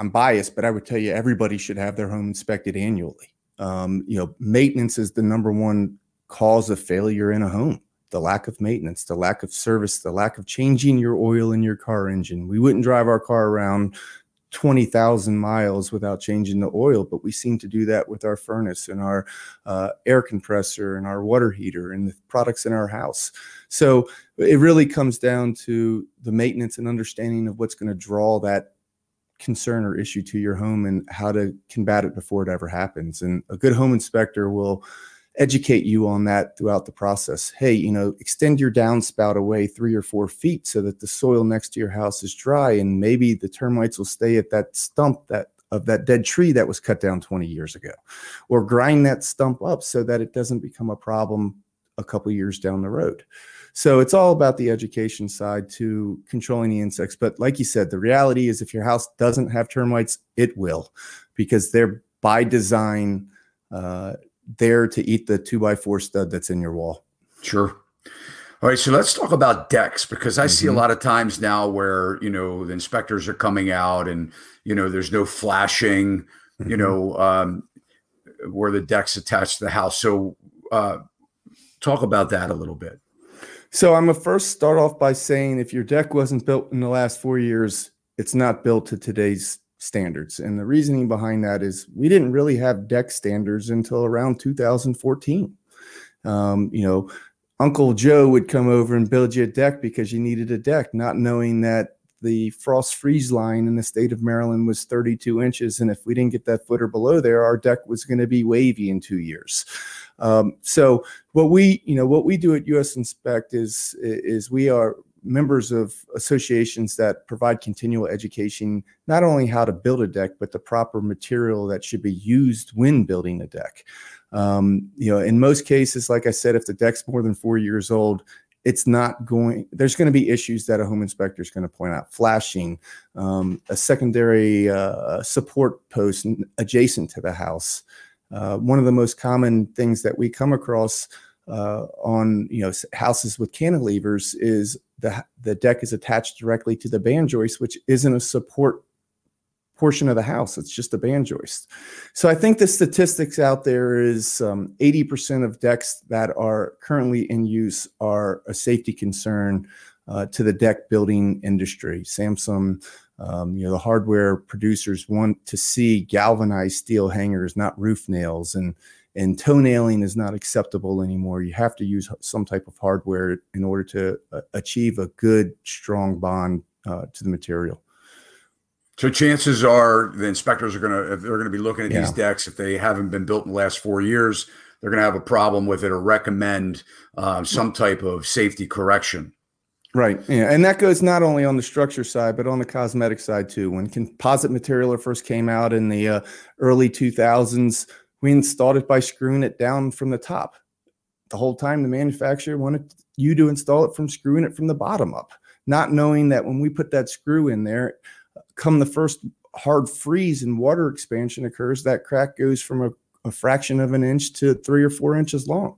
I'm biased, but I would tell you everybody should have their home inspected annually. Um, you know, maintenance is the number one cause of failure in a home. The lack of maintenance, the lack of service, the lack of changing your oil in your car engine. We wouldn't drive our car around 20,000 miles without changing the oil, but we seem to do that with our furnace and our uh, air compressor and our water heater and the products in our house. So it really comes down to the maintenance and understanding of what's going to draw that concern or issue to your home and how to combat it before it ever happens. And a good home inspector will educate you on that throughout the process. Hey, you know, extend your downspout away three or four feet so that the soil next to your house is dry, and maybe the termites will stay at that stump that of that dead tree that was cut down 20 years ago, or grind that stump up so that it doesn't become a problem a couple years down the road. So it's all about the education side to controlling the insects. But like you said, the reality is if your house doesn't have termites, it will, because they're by design uh, there to eat the two by four stud that's in your wall. Sure. All right, so let's talk about decks because I mm-hmm. see a mm-hmm. lot of times now where you know the inspectors are coming out and you know there's no flashing, mm-hmm. you know, um, where the deck's attached to the house. So uh, talk about that a little bit. So I'm gonna first start off by saying if your deck wasn't built in the last four years, it's not built to today's standards. And the reasoning behind that is we didn't really have deck standards until around 2014. Um, you know, Uncle Joe would come over and build you a deck because you needed a deck, not knowing that the frost freeze line in the state of Maryland was 32 inches. And if we didn't get that footer below there, our deck was going to be wavy in two years. Um, so what we, you know, what we do at US Inspect is is we are members of associations that provide continual education, not only how to build a deck, but the proper material that should be used when building a deck. Um, you know, in most cases, like I said, if the deck's more than four years old, it's not going there's going to be issues that a home inspector is going to point out flashing um, a secondary uh, support post adjacent to the house uh, one of the most common things that we come across uh, on you know houses with cantilevers is the the deck is attached directly to the band joist, which isn't a support portion of the house. It's just a band joist. So I think the statistics out there is um, 80% of decks that are currently in use are a safety concern uh, to the deck building industry. Simpson um, you know, the hardware producers want to see galvanized steel hangers, not roof nails, and and toenailing is not acceptable anymore. You have to use some type of hardware in order to uh, achieve a good, strong bond uh, to the material. So chances are the inspectors are going to, if they're going to be looking at yeah. these decks, if they haven't been built in the last four years, they're going to have a problem with it or recommend uh, some type of safety correction. Right. Yeah. And that goes not only on the structure side, but on the cosmetic side too. When composite material first came out in the uh, early 2000s, we installed it by screwing it down from the top. The whole time, the manufacturer wanted you to install it from screwing it from the bottom up, not knowing that when we put that screw in there, come the first hard freeze and water expansion occurs, that crack goes from a, a fraction of an inch to three or four inches long.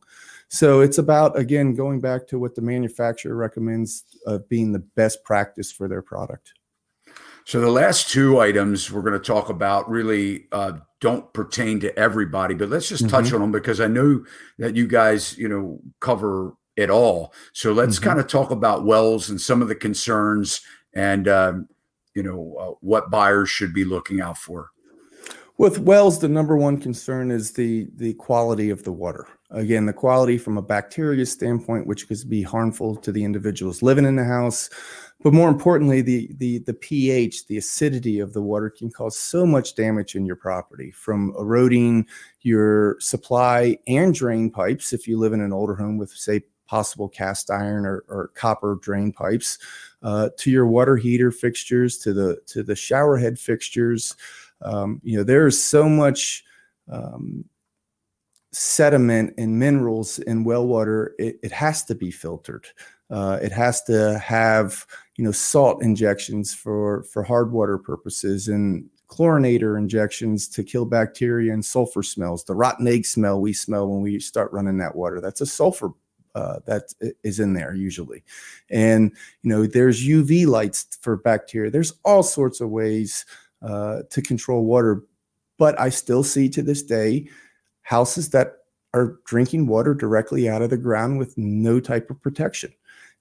So it's about again going back to what the manufacturer recommends of being the best practice for their product. So the last two items we're going to talk about really uh, don't pertain to everybody, but let's just touch mm-hmm. on them because I know that you guys, you know, cover it all. So let's mm-hmm. kind of talk about wells and some of the concerns and um, you know uh, what buyers should be looking out for. With wells, the number one concern is the the quality of the water. Again, the quality from a bacteria standpoint, which could be harmful to the individuals living in the house, but more importantly, the the the pH, the acidity of the water can cause so much damage in your property, from eroding your supply and drain pipes if you live in an older home with, say, possible cast iron or, or copper drain pipes, uh, to your water heater fixtures, to the to the shower head fixtures. Um, you know, there is so much um, sediment and minerals in well water. It, it has to be filtered. Uh, it has to have you know salt injections for for hard water purposes and chlorinator injections to kill bacteria and sulfur smells. The rotten egg smell we smell when we start running that water. That's a sulfur uh, that is in there usually. And you know, there's UV lights for bacteria. There's all sorts of ways uh, to control water. But I still see to this day houses that are drinking water directly out of the ground with no type of protection.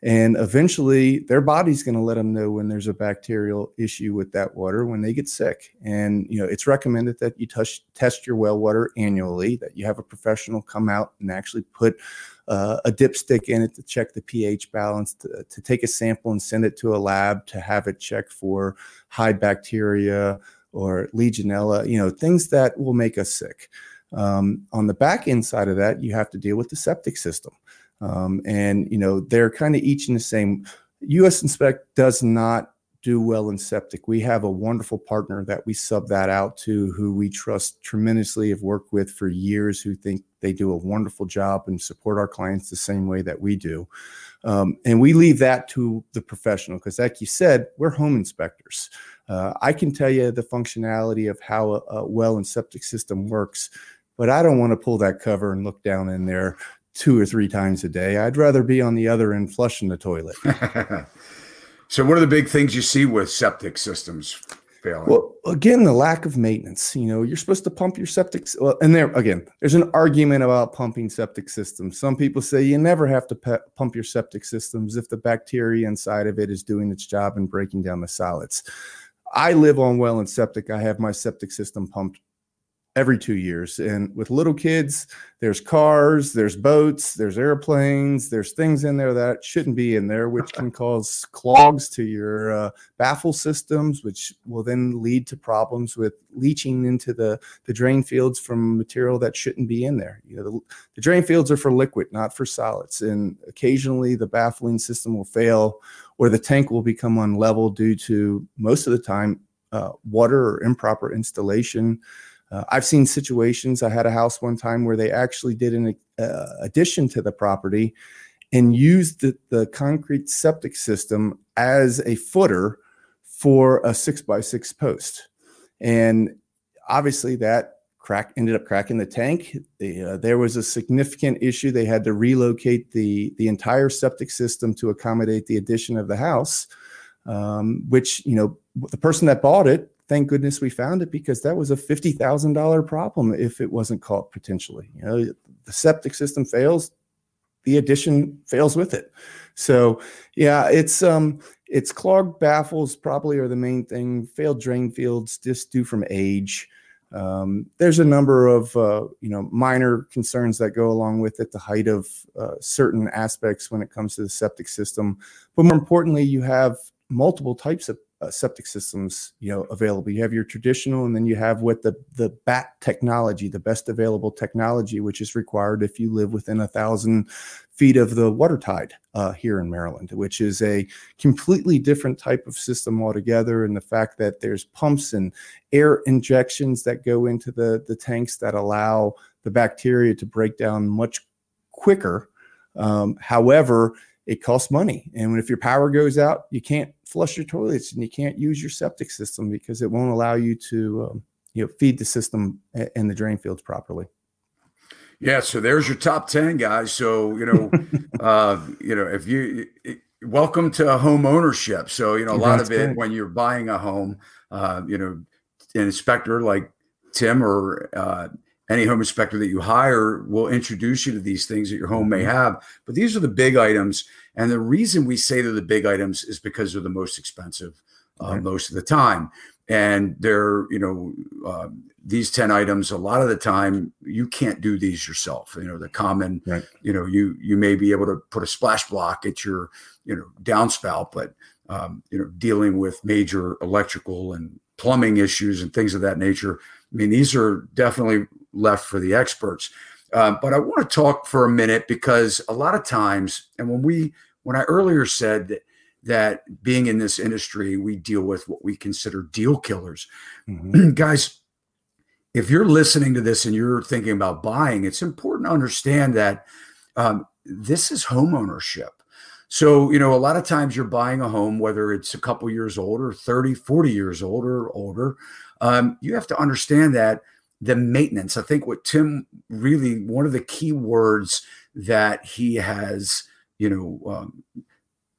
And eventually, their body's going to let them know when there's a bacterial issue with that water when they get sick. And you know, it's recommended that you touch, test your well water annually. That you have a professional come out and actually put uh, a dipstick in it to check the pH balance, to, to take a sample and send it to a lab to have it checked for high bacteria or Legionella, you know, things that will make us sick. Um, on the back end side of that, you have to deal with the septic system. Um, and, you know, they're kind of each in the same. US Inspect does not do well in septic. We have a wonderful partner that we sub that out to who we trust tremendously, have worked with for years, who think they do a wonderful job and support our clients the same way that we do. Um, and we leave that to the professional because, like you said, we're home inspectors. Uh, I can tell you the functionality of how a, a well and septic system works, but I don't want to pull that cover and look down in there two or three times a day. I'd rather be on the other end flushing the toilet. so, what are the big things you see with septic systems failing? Well, again, the lack of maintenance. You know, you're supposed to pump your septic. Well, and there again, there's an argument about pumping septic systems. Some people say you never have to pe- pump your septic systems if the bacteria inside of it is doing its job and breaking down the solids. I live on well and septic. I have my septic system pumped every two years. And with little kids, there's cars, there's boats, there's airplanes, there's things in there that shouldn't be in there, which can cause clogs to your uh, baffle systems, which will then lead to problems with leaching into the, the drain fields from material that shouldn't be in there. You know, the, the drain fields are for liquid, not for solids. And occasionally the baffling system will fail or the tank will become unlevel due to most of the time uh, water or improper installation. Uh, I've seen situations. I had a house one time where they actually did an uh, addition to the property and used the, the concrete septic system as a footer for a six by six post. And obviously, that crack ended up cracking the tank. The, uh, there was a significant issue. They had to relocate the the entire septic system to accommodate the addition of the house, um, which you know the person that bought it thank goodness we found it because that was a fifty thousand dollar problem if it wasn't caught potentially. You know, the septic system fails, the addition fails with it. So yeah, it's um it's clogged baffles probably are the main thing. Failed drain fields just due from age. Um, there's a number of uh, you know minor concerns that go along with it, the height of uh, certain aspects when it comes to the septic system, but more importantly, you have multiple types of uh, septic systems you know available. You have your traditional and then you have what the the bat technology the best available technology which is required if you live within a thousand feet of the water tide uh, here in maryland which is a completely different type of system altogether. And the fact that there's pumps and air injections that go into the the tanks that allow the bacteria to break down much quicker. Um, however it costs money. And if your power goes out, you can't flush your toilets and you can't use your septic system because it won't allow you to um, you know feed the system and the drain fields properly. Yeah, so there's your top ten guys. So you know, uh, you know, if you welcome to home ownership. So you know, a lot That's of it when you're buying a home, uh, you know, an inspector like Tim or uh, any home inspector that you hire will introduce you to these things that your home may mm-hmm. have. But these are the big items. And the reason we say they're the big items is because they're the most expensive uh, right. most of the time. And they're, you know, uh, these 10 items, a lot of the time you can't do these yourself. You know, the common, right. you know, you you may be able to put a splash block at your, you know, downspout, but um, you know, dealing with major electrical and plumbing issues and things of that nature. I mean, these are definitely left for the experts. Um, but I want to talk for a minute because a lot of times, and when we, when I earlier said that, that being in this industry, we deal with what we consider deal killers. Mm-hmm. Guys, if you're listening to this and you're thinking about buying, it's important to understand that um, this is home ownership. So, you know, a lot of times you're buying a home, whether it's a couple years old or 30, 40 years old or older, um, you have to understand that the maintenance. I think what Tim really one of the key words that he has, you know, um,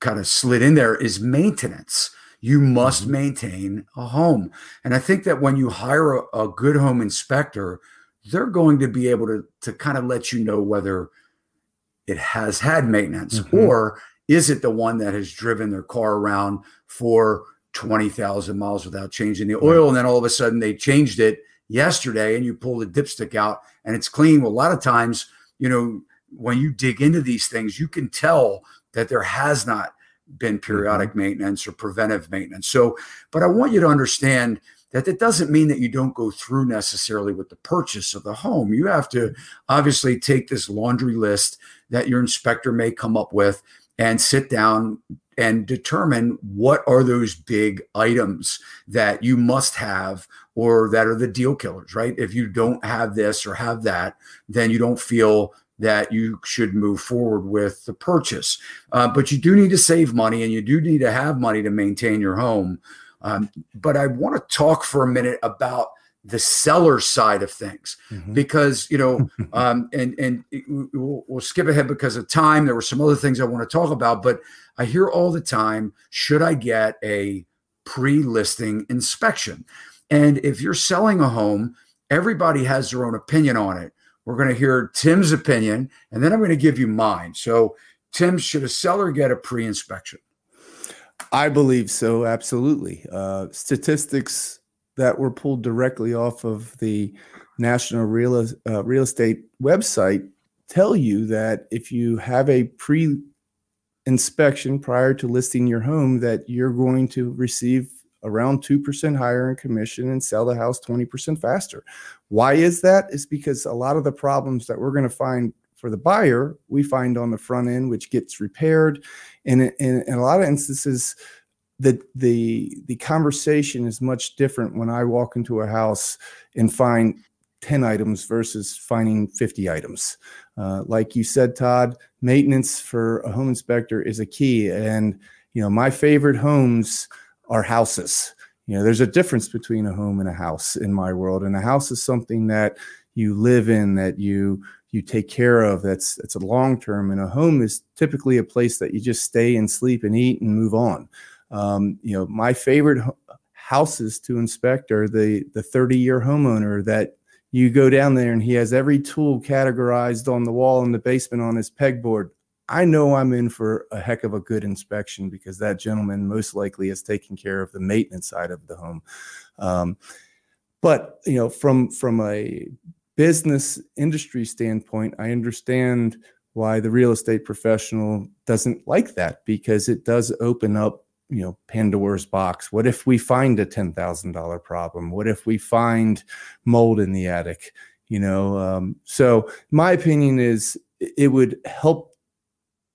kind of slid in there is maintenance. You must mm-hmm. maintain a home, and I think that when you hire a, a good home inspector, they're going to be able to to kind of let you know whether it has had maintenance mm-hmm. or is it the one that has driven their car around for 20,000 miles without changing the oil and then all of a sudden they changed it yesterday and you pull the dipstick out and it's clean. Well, a lot of times, you know, when you dig into these things, you can tell that there has not been periodic mm-hmm. maintenance or preventive maintenance. So, but I want you to understand that that doesn't mean that you don't go through necessarily with the purchase of the home. You have to obviously take this laundry list that your inspector may come up with and sit down and determine what are those big items that you must have or that are the deal killers, right? If you don't have this or have that, then you don't feel that you should move forward with the purchase. Uh, but you do need to save money and you do need to have money to maintain your home. Um, but I want to talk for a minute about the seller side of things mm-hmm. because you know um, and and we'll, we'll, skip ahead because of time there were some other things i want to talk about but i hear all the time should i get a pre-listing inspection and if you're selling a home everybody has their own opinion on it. We're going to hear tim's opinion and then i'm going to give you mine. So tim should a seller get a pre-inspection? I believe so, absolutely. Uh, statistics that were pulled directly off of the National Real, uh, Real Estate website tell you that if you have a pre inspection prior to listing your home, that you're going to receive around 2% higher in commission and sell the house 20% faster. Why is that? Is because a lot of the problems that we're going to find for the buyer, we find on the front end, which gets repaired. And in, a lot of instances, the the the conversation is much different when I walk into a house and find 10 items versus finding 50 items. Uh, like you said, Todd, maintenance for a home inspector is a key. And you know, my favorite homes are houses. You know, there's a difference between a home and a house in my world. And a house is something that you live in, that you you take care of that's it's a long term and a home is typically a place that you just stay and sleep and eat and move on um, you know my favorite houses to inspect are the the 30 year homeowner that you go down there and he has every tool categorized on the wall in the basement on his pegboard i know i'm in for a heck of a good inspection because that gentleman most likely is taking care of the maintenance side of the home. Um, but you know from from a business industry standpoint, I understand why the real estate professional doesn't like that because it does open up you know pandora's box. What if we find a $10000 problem? What if we find mold in the attic? You know um, so my opinion is it would help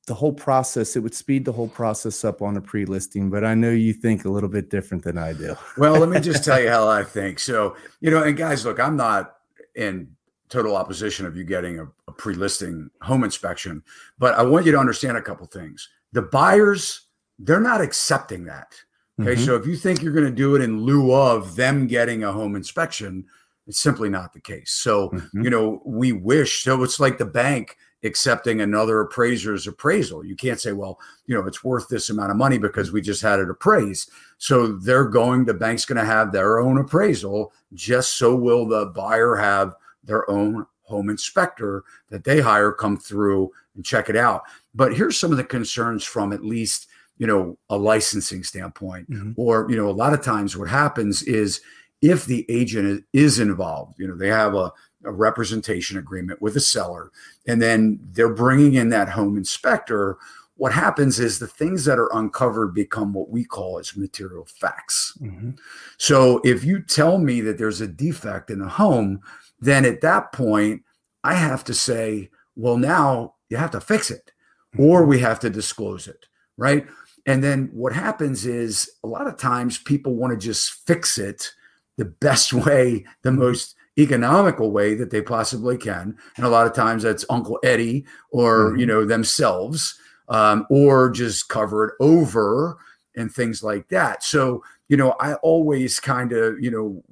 the whole process it would speed the whole process up on a pre-listing but i know you think a little bit different than i do well let me just tell you how i think so you know and guys look i'm not in total opposition of you getting a, a pre-listing home inspection. But I want you to understand a couple things. The buyers, they're not accepting that. Okay. Mm-hmm. So if you think you're going to do it in lieu of them getting a home inspection, it's simply not the case. So, mm-hmm. you know, we wish. So it's like the bank accepting another appraiser's appraisal. You can't say, well, you know, it's worth this amount of money because we just had it appraised. So they're going, the bank's going to have their own appraisal, just so will the buyer have their own home inspector that they hire come through and check it out. But here's some of the concerns from at least, you know, a licensing standpoint. Mm-hmm. Or, you know, a lot of times what happens is if the agent is involved, you know, they have a, a representation agreement with a seller and then they're bringing in that home inspector what happens is the things that are uncovered become what we call as material facts. Mm-hmm. So if you tell me that there's a defect in the home, then at that point, I have to say, well, now you have to fix it or mm-hmm. we have to disclose it. Right. And then what happens is a lot of times people want to just fix it the best way, the most economical way that they possibly can. And a lot of times that's Uncle Eddie or, mm-hmm. you know, themselves, um, or just cover it over and things like that. So, you know, I always kind of, you know,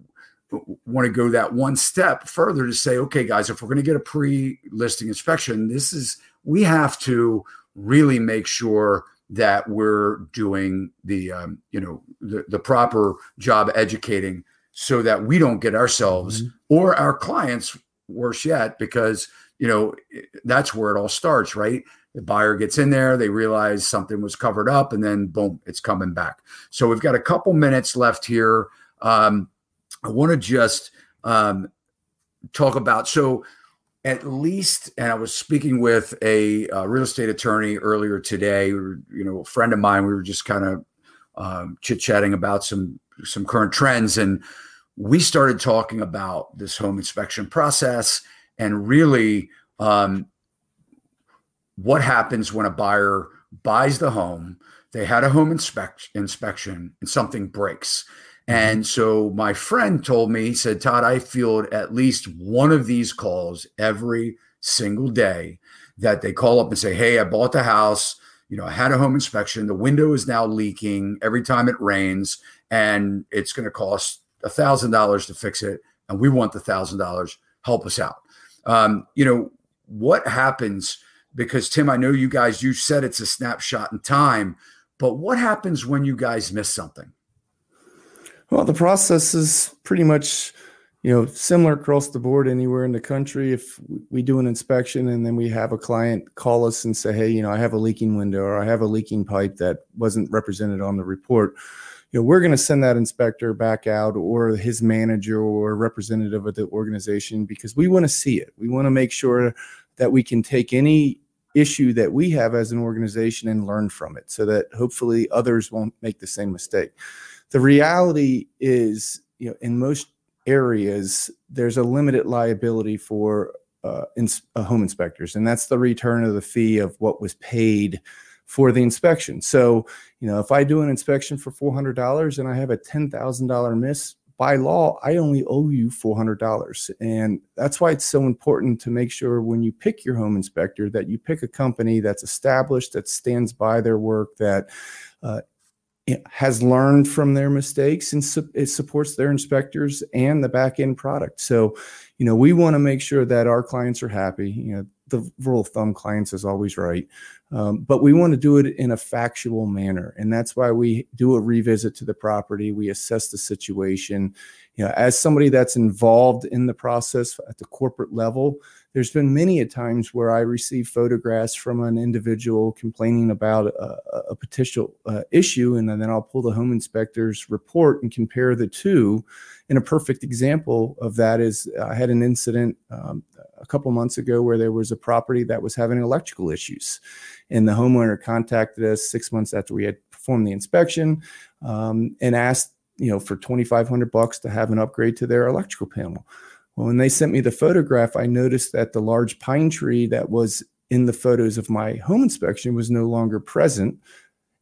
want to go that one step further to say, okay, guys, if we're going to get a pre-listing inspection, this is we have to really make sure that we're doing the um, you know the, the proper job educating so that we don't get ourselves mm-hmm. or our clients worse yet because you know that's where it all starts right the buyer gets in there they realize something was covered up and then boom it's coming back so we've got a couple minutes left here um, I want to just um, talk about so at least, and I was speaking with a, a real estate attorney earlier today. you know, a friend of mine. We were just kind of um, chit chatting about some some current trends, and we started talking about this home inspection process and really um, what happens when a buyer buys the home. They had a home inspect, inspection and something breaks. Mm-hmm. And so my friend told me, he said, Todd, I field at least one of these calls every single day that they call up and say, Hey, I bought the house. You know, I had a home inspection. The window is now leaking every time it rains, and it's going to cost a thousand dollars to fix it. And we want the thousand dollars. Help us out. Um, you know, what happens? Because Tim, I know you guys, you said it's a snapshot in time, but what happens when you guys miss something? Well, the process is pretty much, you know, similar across the board anywhere in the country. If we do an inspection and then we have a client call us and say, "Hey, you know, I have a leaking window or I have a leaking pipe that wasn't represented on the report," you know, we're going to send that inspector back out or his manager or representative of the organization because we want to see it. We want to make sure that we can take any issue that we have as an organization and learn from it so that hopefully others won't make the same mistake. The reality is, you know, in most areas, there's a limited liability for uh, ins- uh, home inspectors, and that's the return of the fee of what was paid for the inspection. So, you know, if I do an inspection for $400 and I have a $10,000 miss, by law, I only owe you $400. And that's why it's so important to make sure when you pick your home inspector that you pick a company that's established, that stands by their work, that uh, has learned from their mistakes and su- it supports their inspectors and the back end product. So, you know, we want to make sure that our clients are happy. You know, the rule of thumb clients is always right, um, but we want to do it in a factual manner, and that's why we do a revisit to the property. We assess the situation. You know, as somebody that's involved in the process at the corporate level, there's been many a times where I receive photographs from an individual complaining about a, a potential uh, issue, and then I'll pull the home inspector's report and compare the two. And a perfect example of that is I had an incident um, a couple months ago where there was a property that was having electrical issues, and the homeowner contacted us six months after we had performed the inspection um, and asked, you know, for 2,500 bucks to have an upgrade to their electrical panel. Well, when they sent me the photograph, I noticed that the large pine tree that was in the photos of my home inspection was no longer present.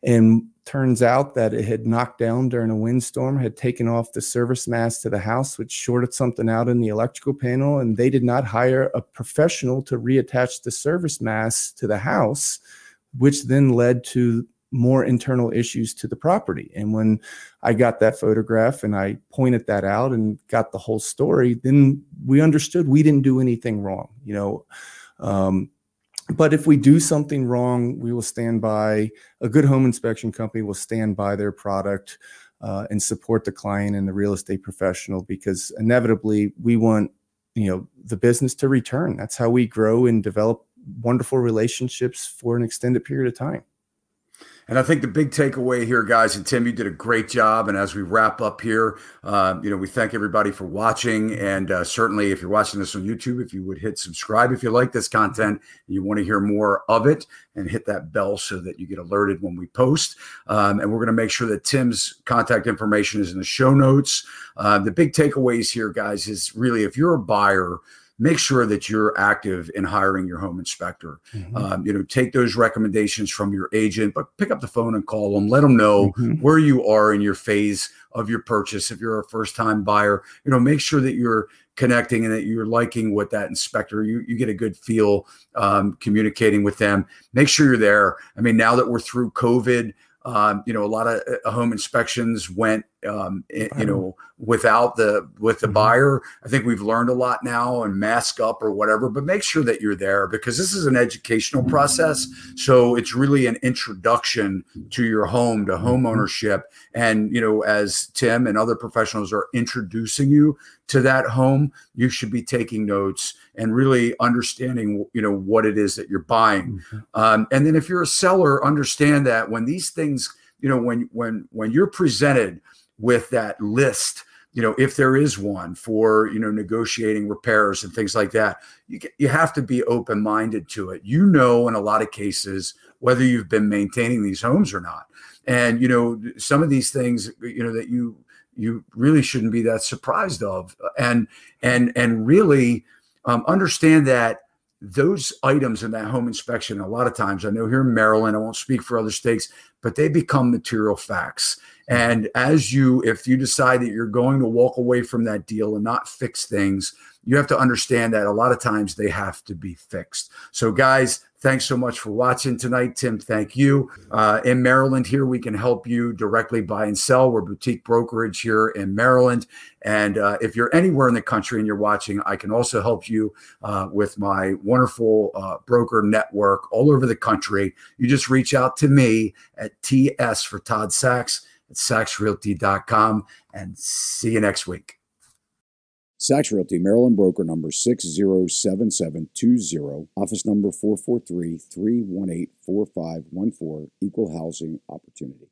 And turns out that it had knocked down during a windstorm, had taken off the service mast to the house, which shorted something out in the electrical panel. And they did not hire a professional to reattach the service mast to the house, which then led to more internal issues to the property. And when I got that photograph and I pointed that out and got the whole story, then we understood we didn't do anything wrong, you know. Um, but if we do something wrong, we will stand by a good home inspection company will stand by their product uh, and support the client and the real estate professional because inevitably we want you know the business to return. That's how we grow and develop wonderful relationships for an extended period of time. And I think the big takeaway here, guys, and Tim, you did a great job. And as we wrap up here, uh, you know, we thank everybody for watching. And uh, certainly, if you're watching this on YouTube, if you would hit subscribe if you like this content and you want to hear more of it, and hit that bell so that you get alerted when we post. Um, and we're going to make sure that Tim's contact information is in the show notes. Uh, the big takeaways here, guys, is really if you're a buyer make sure that you're active in hiring your home inspector. Mm-hmm. Um, you know, take those recommendations from your agent, but pick up the phone and call them. Let them know mm-hmm. where you are in your phase of your purchase. If you're a first time buyer, you know, make sure that you're connecting and that you're liking what that inspector you, you get a good feel um, communicating with them make sure you're there i mean now that we're through covid um, you know, a lot of uh, home inspections went, um, you know, without the with the mm-hmm. buyer. I think we've learned a lot now and mask up or whatever. But make sure that you're there because this is an educational process. So it's really an introduction to your home to home mm-hmm. ownership. And you know, as Tim and other professionals are introducing you to that home, you should be taking notes and really understanding you know what it is that you're buying mm-hmm. um, and then if you're a seller understand that when these things you know when when when you're presented with that list you know, if there is one for, you know, negotiating repairs and things like that, you, you have to be open minded to it. You know, in a lot of cases, whether you've been maintaining these homes or not. And, you know, some of these things, you know, that you, you really shouldn't be that surprised of and and and really um, understand that those items in that home inspection a lot of times i know here in maryland i won't speak for other states but they become material facts and as you if you decide that you're going to walk away from that deal and not fix things you have to understand that a lot of times they have to be fixed so guys Thanks so much for watching tonight, Tim. Thank you. Uh, in Maryland, here we can help you directly buy and sell. We're boutique brokerage here in Maryland, and uh, if you're anywhere in the country and you're watching, I can also help you uh, with my wonderful uh, broker network all over the country. You just reach out to me at TS for Todd Sachs at SachsRealty.com, and see you next week. Sachs Realty, Maryland broker number 607720, office number 443 318 4514, equal housing opportunity.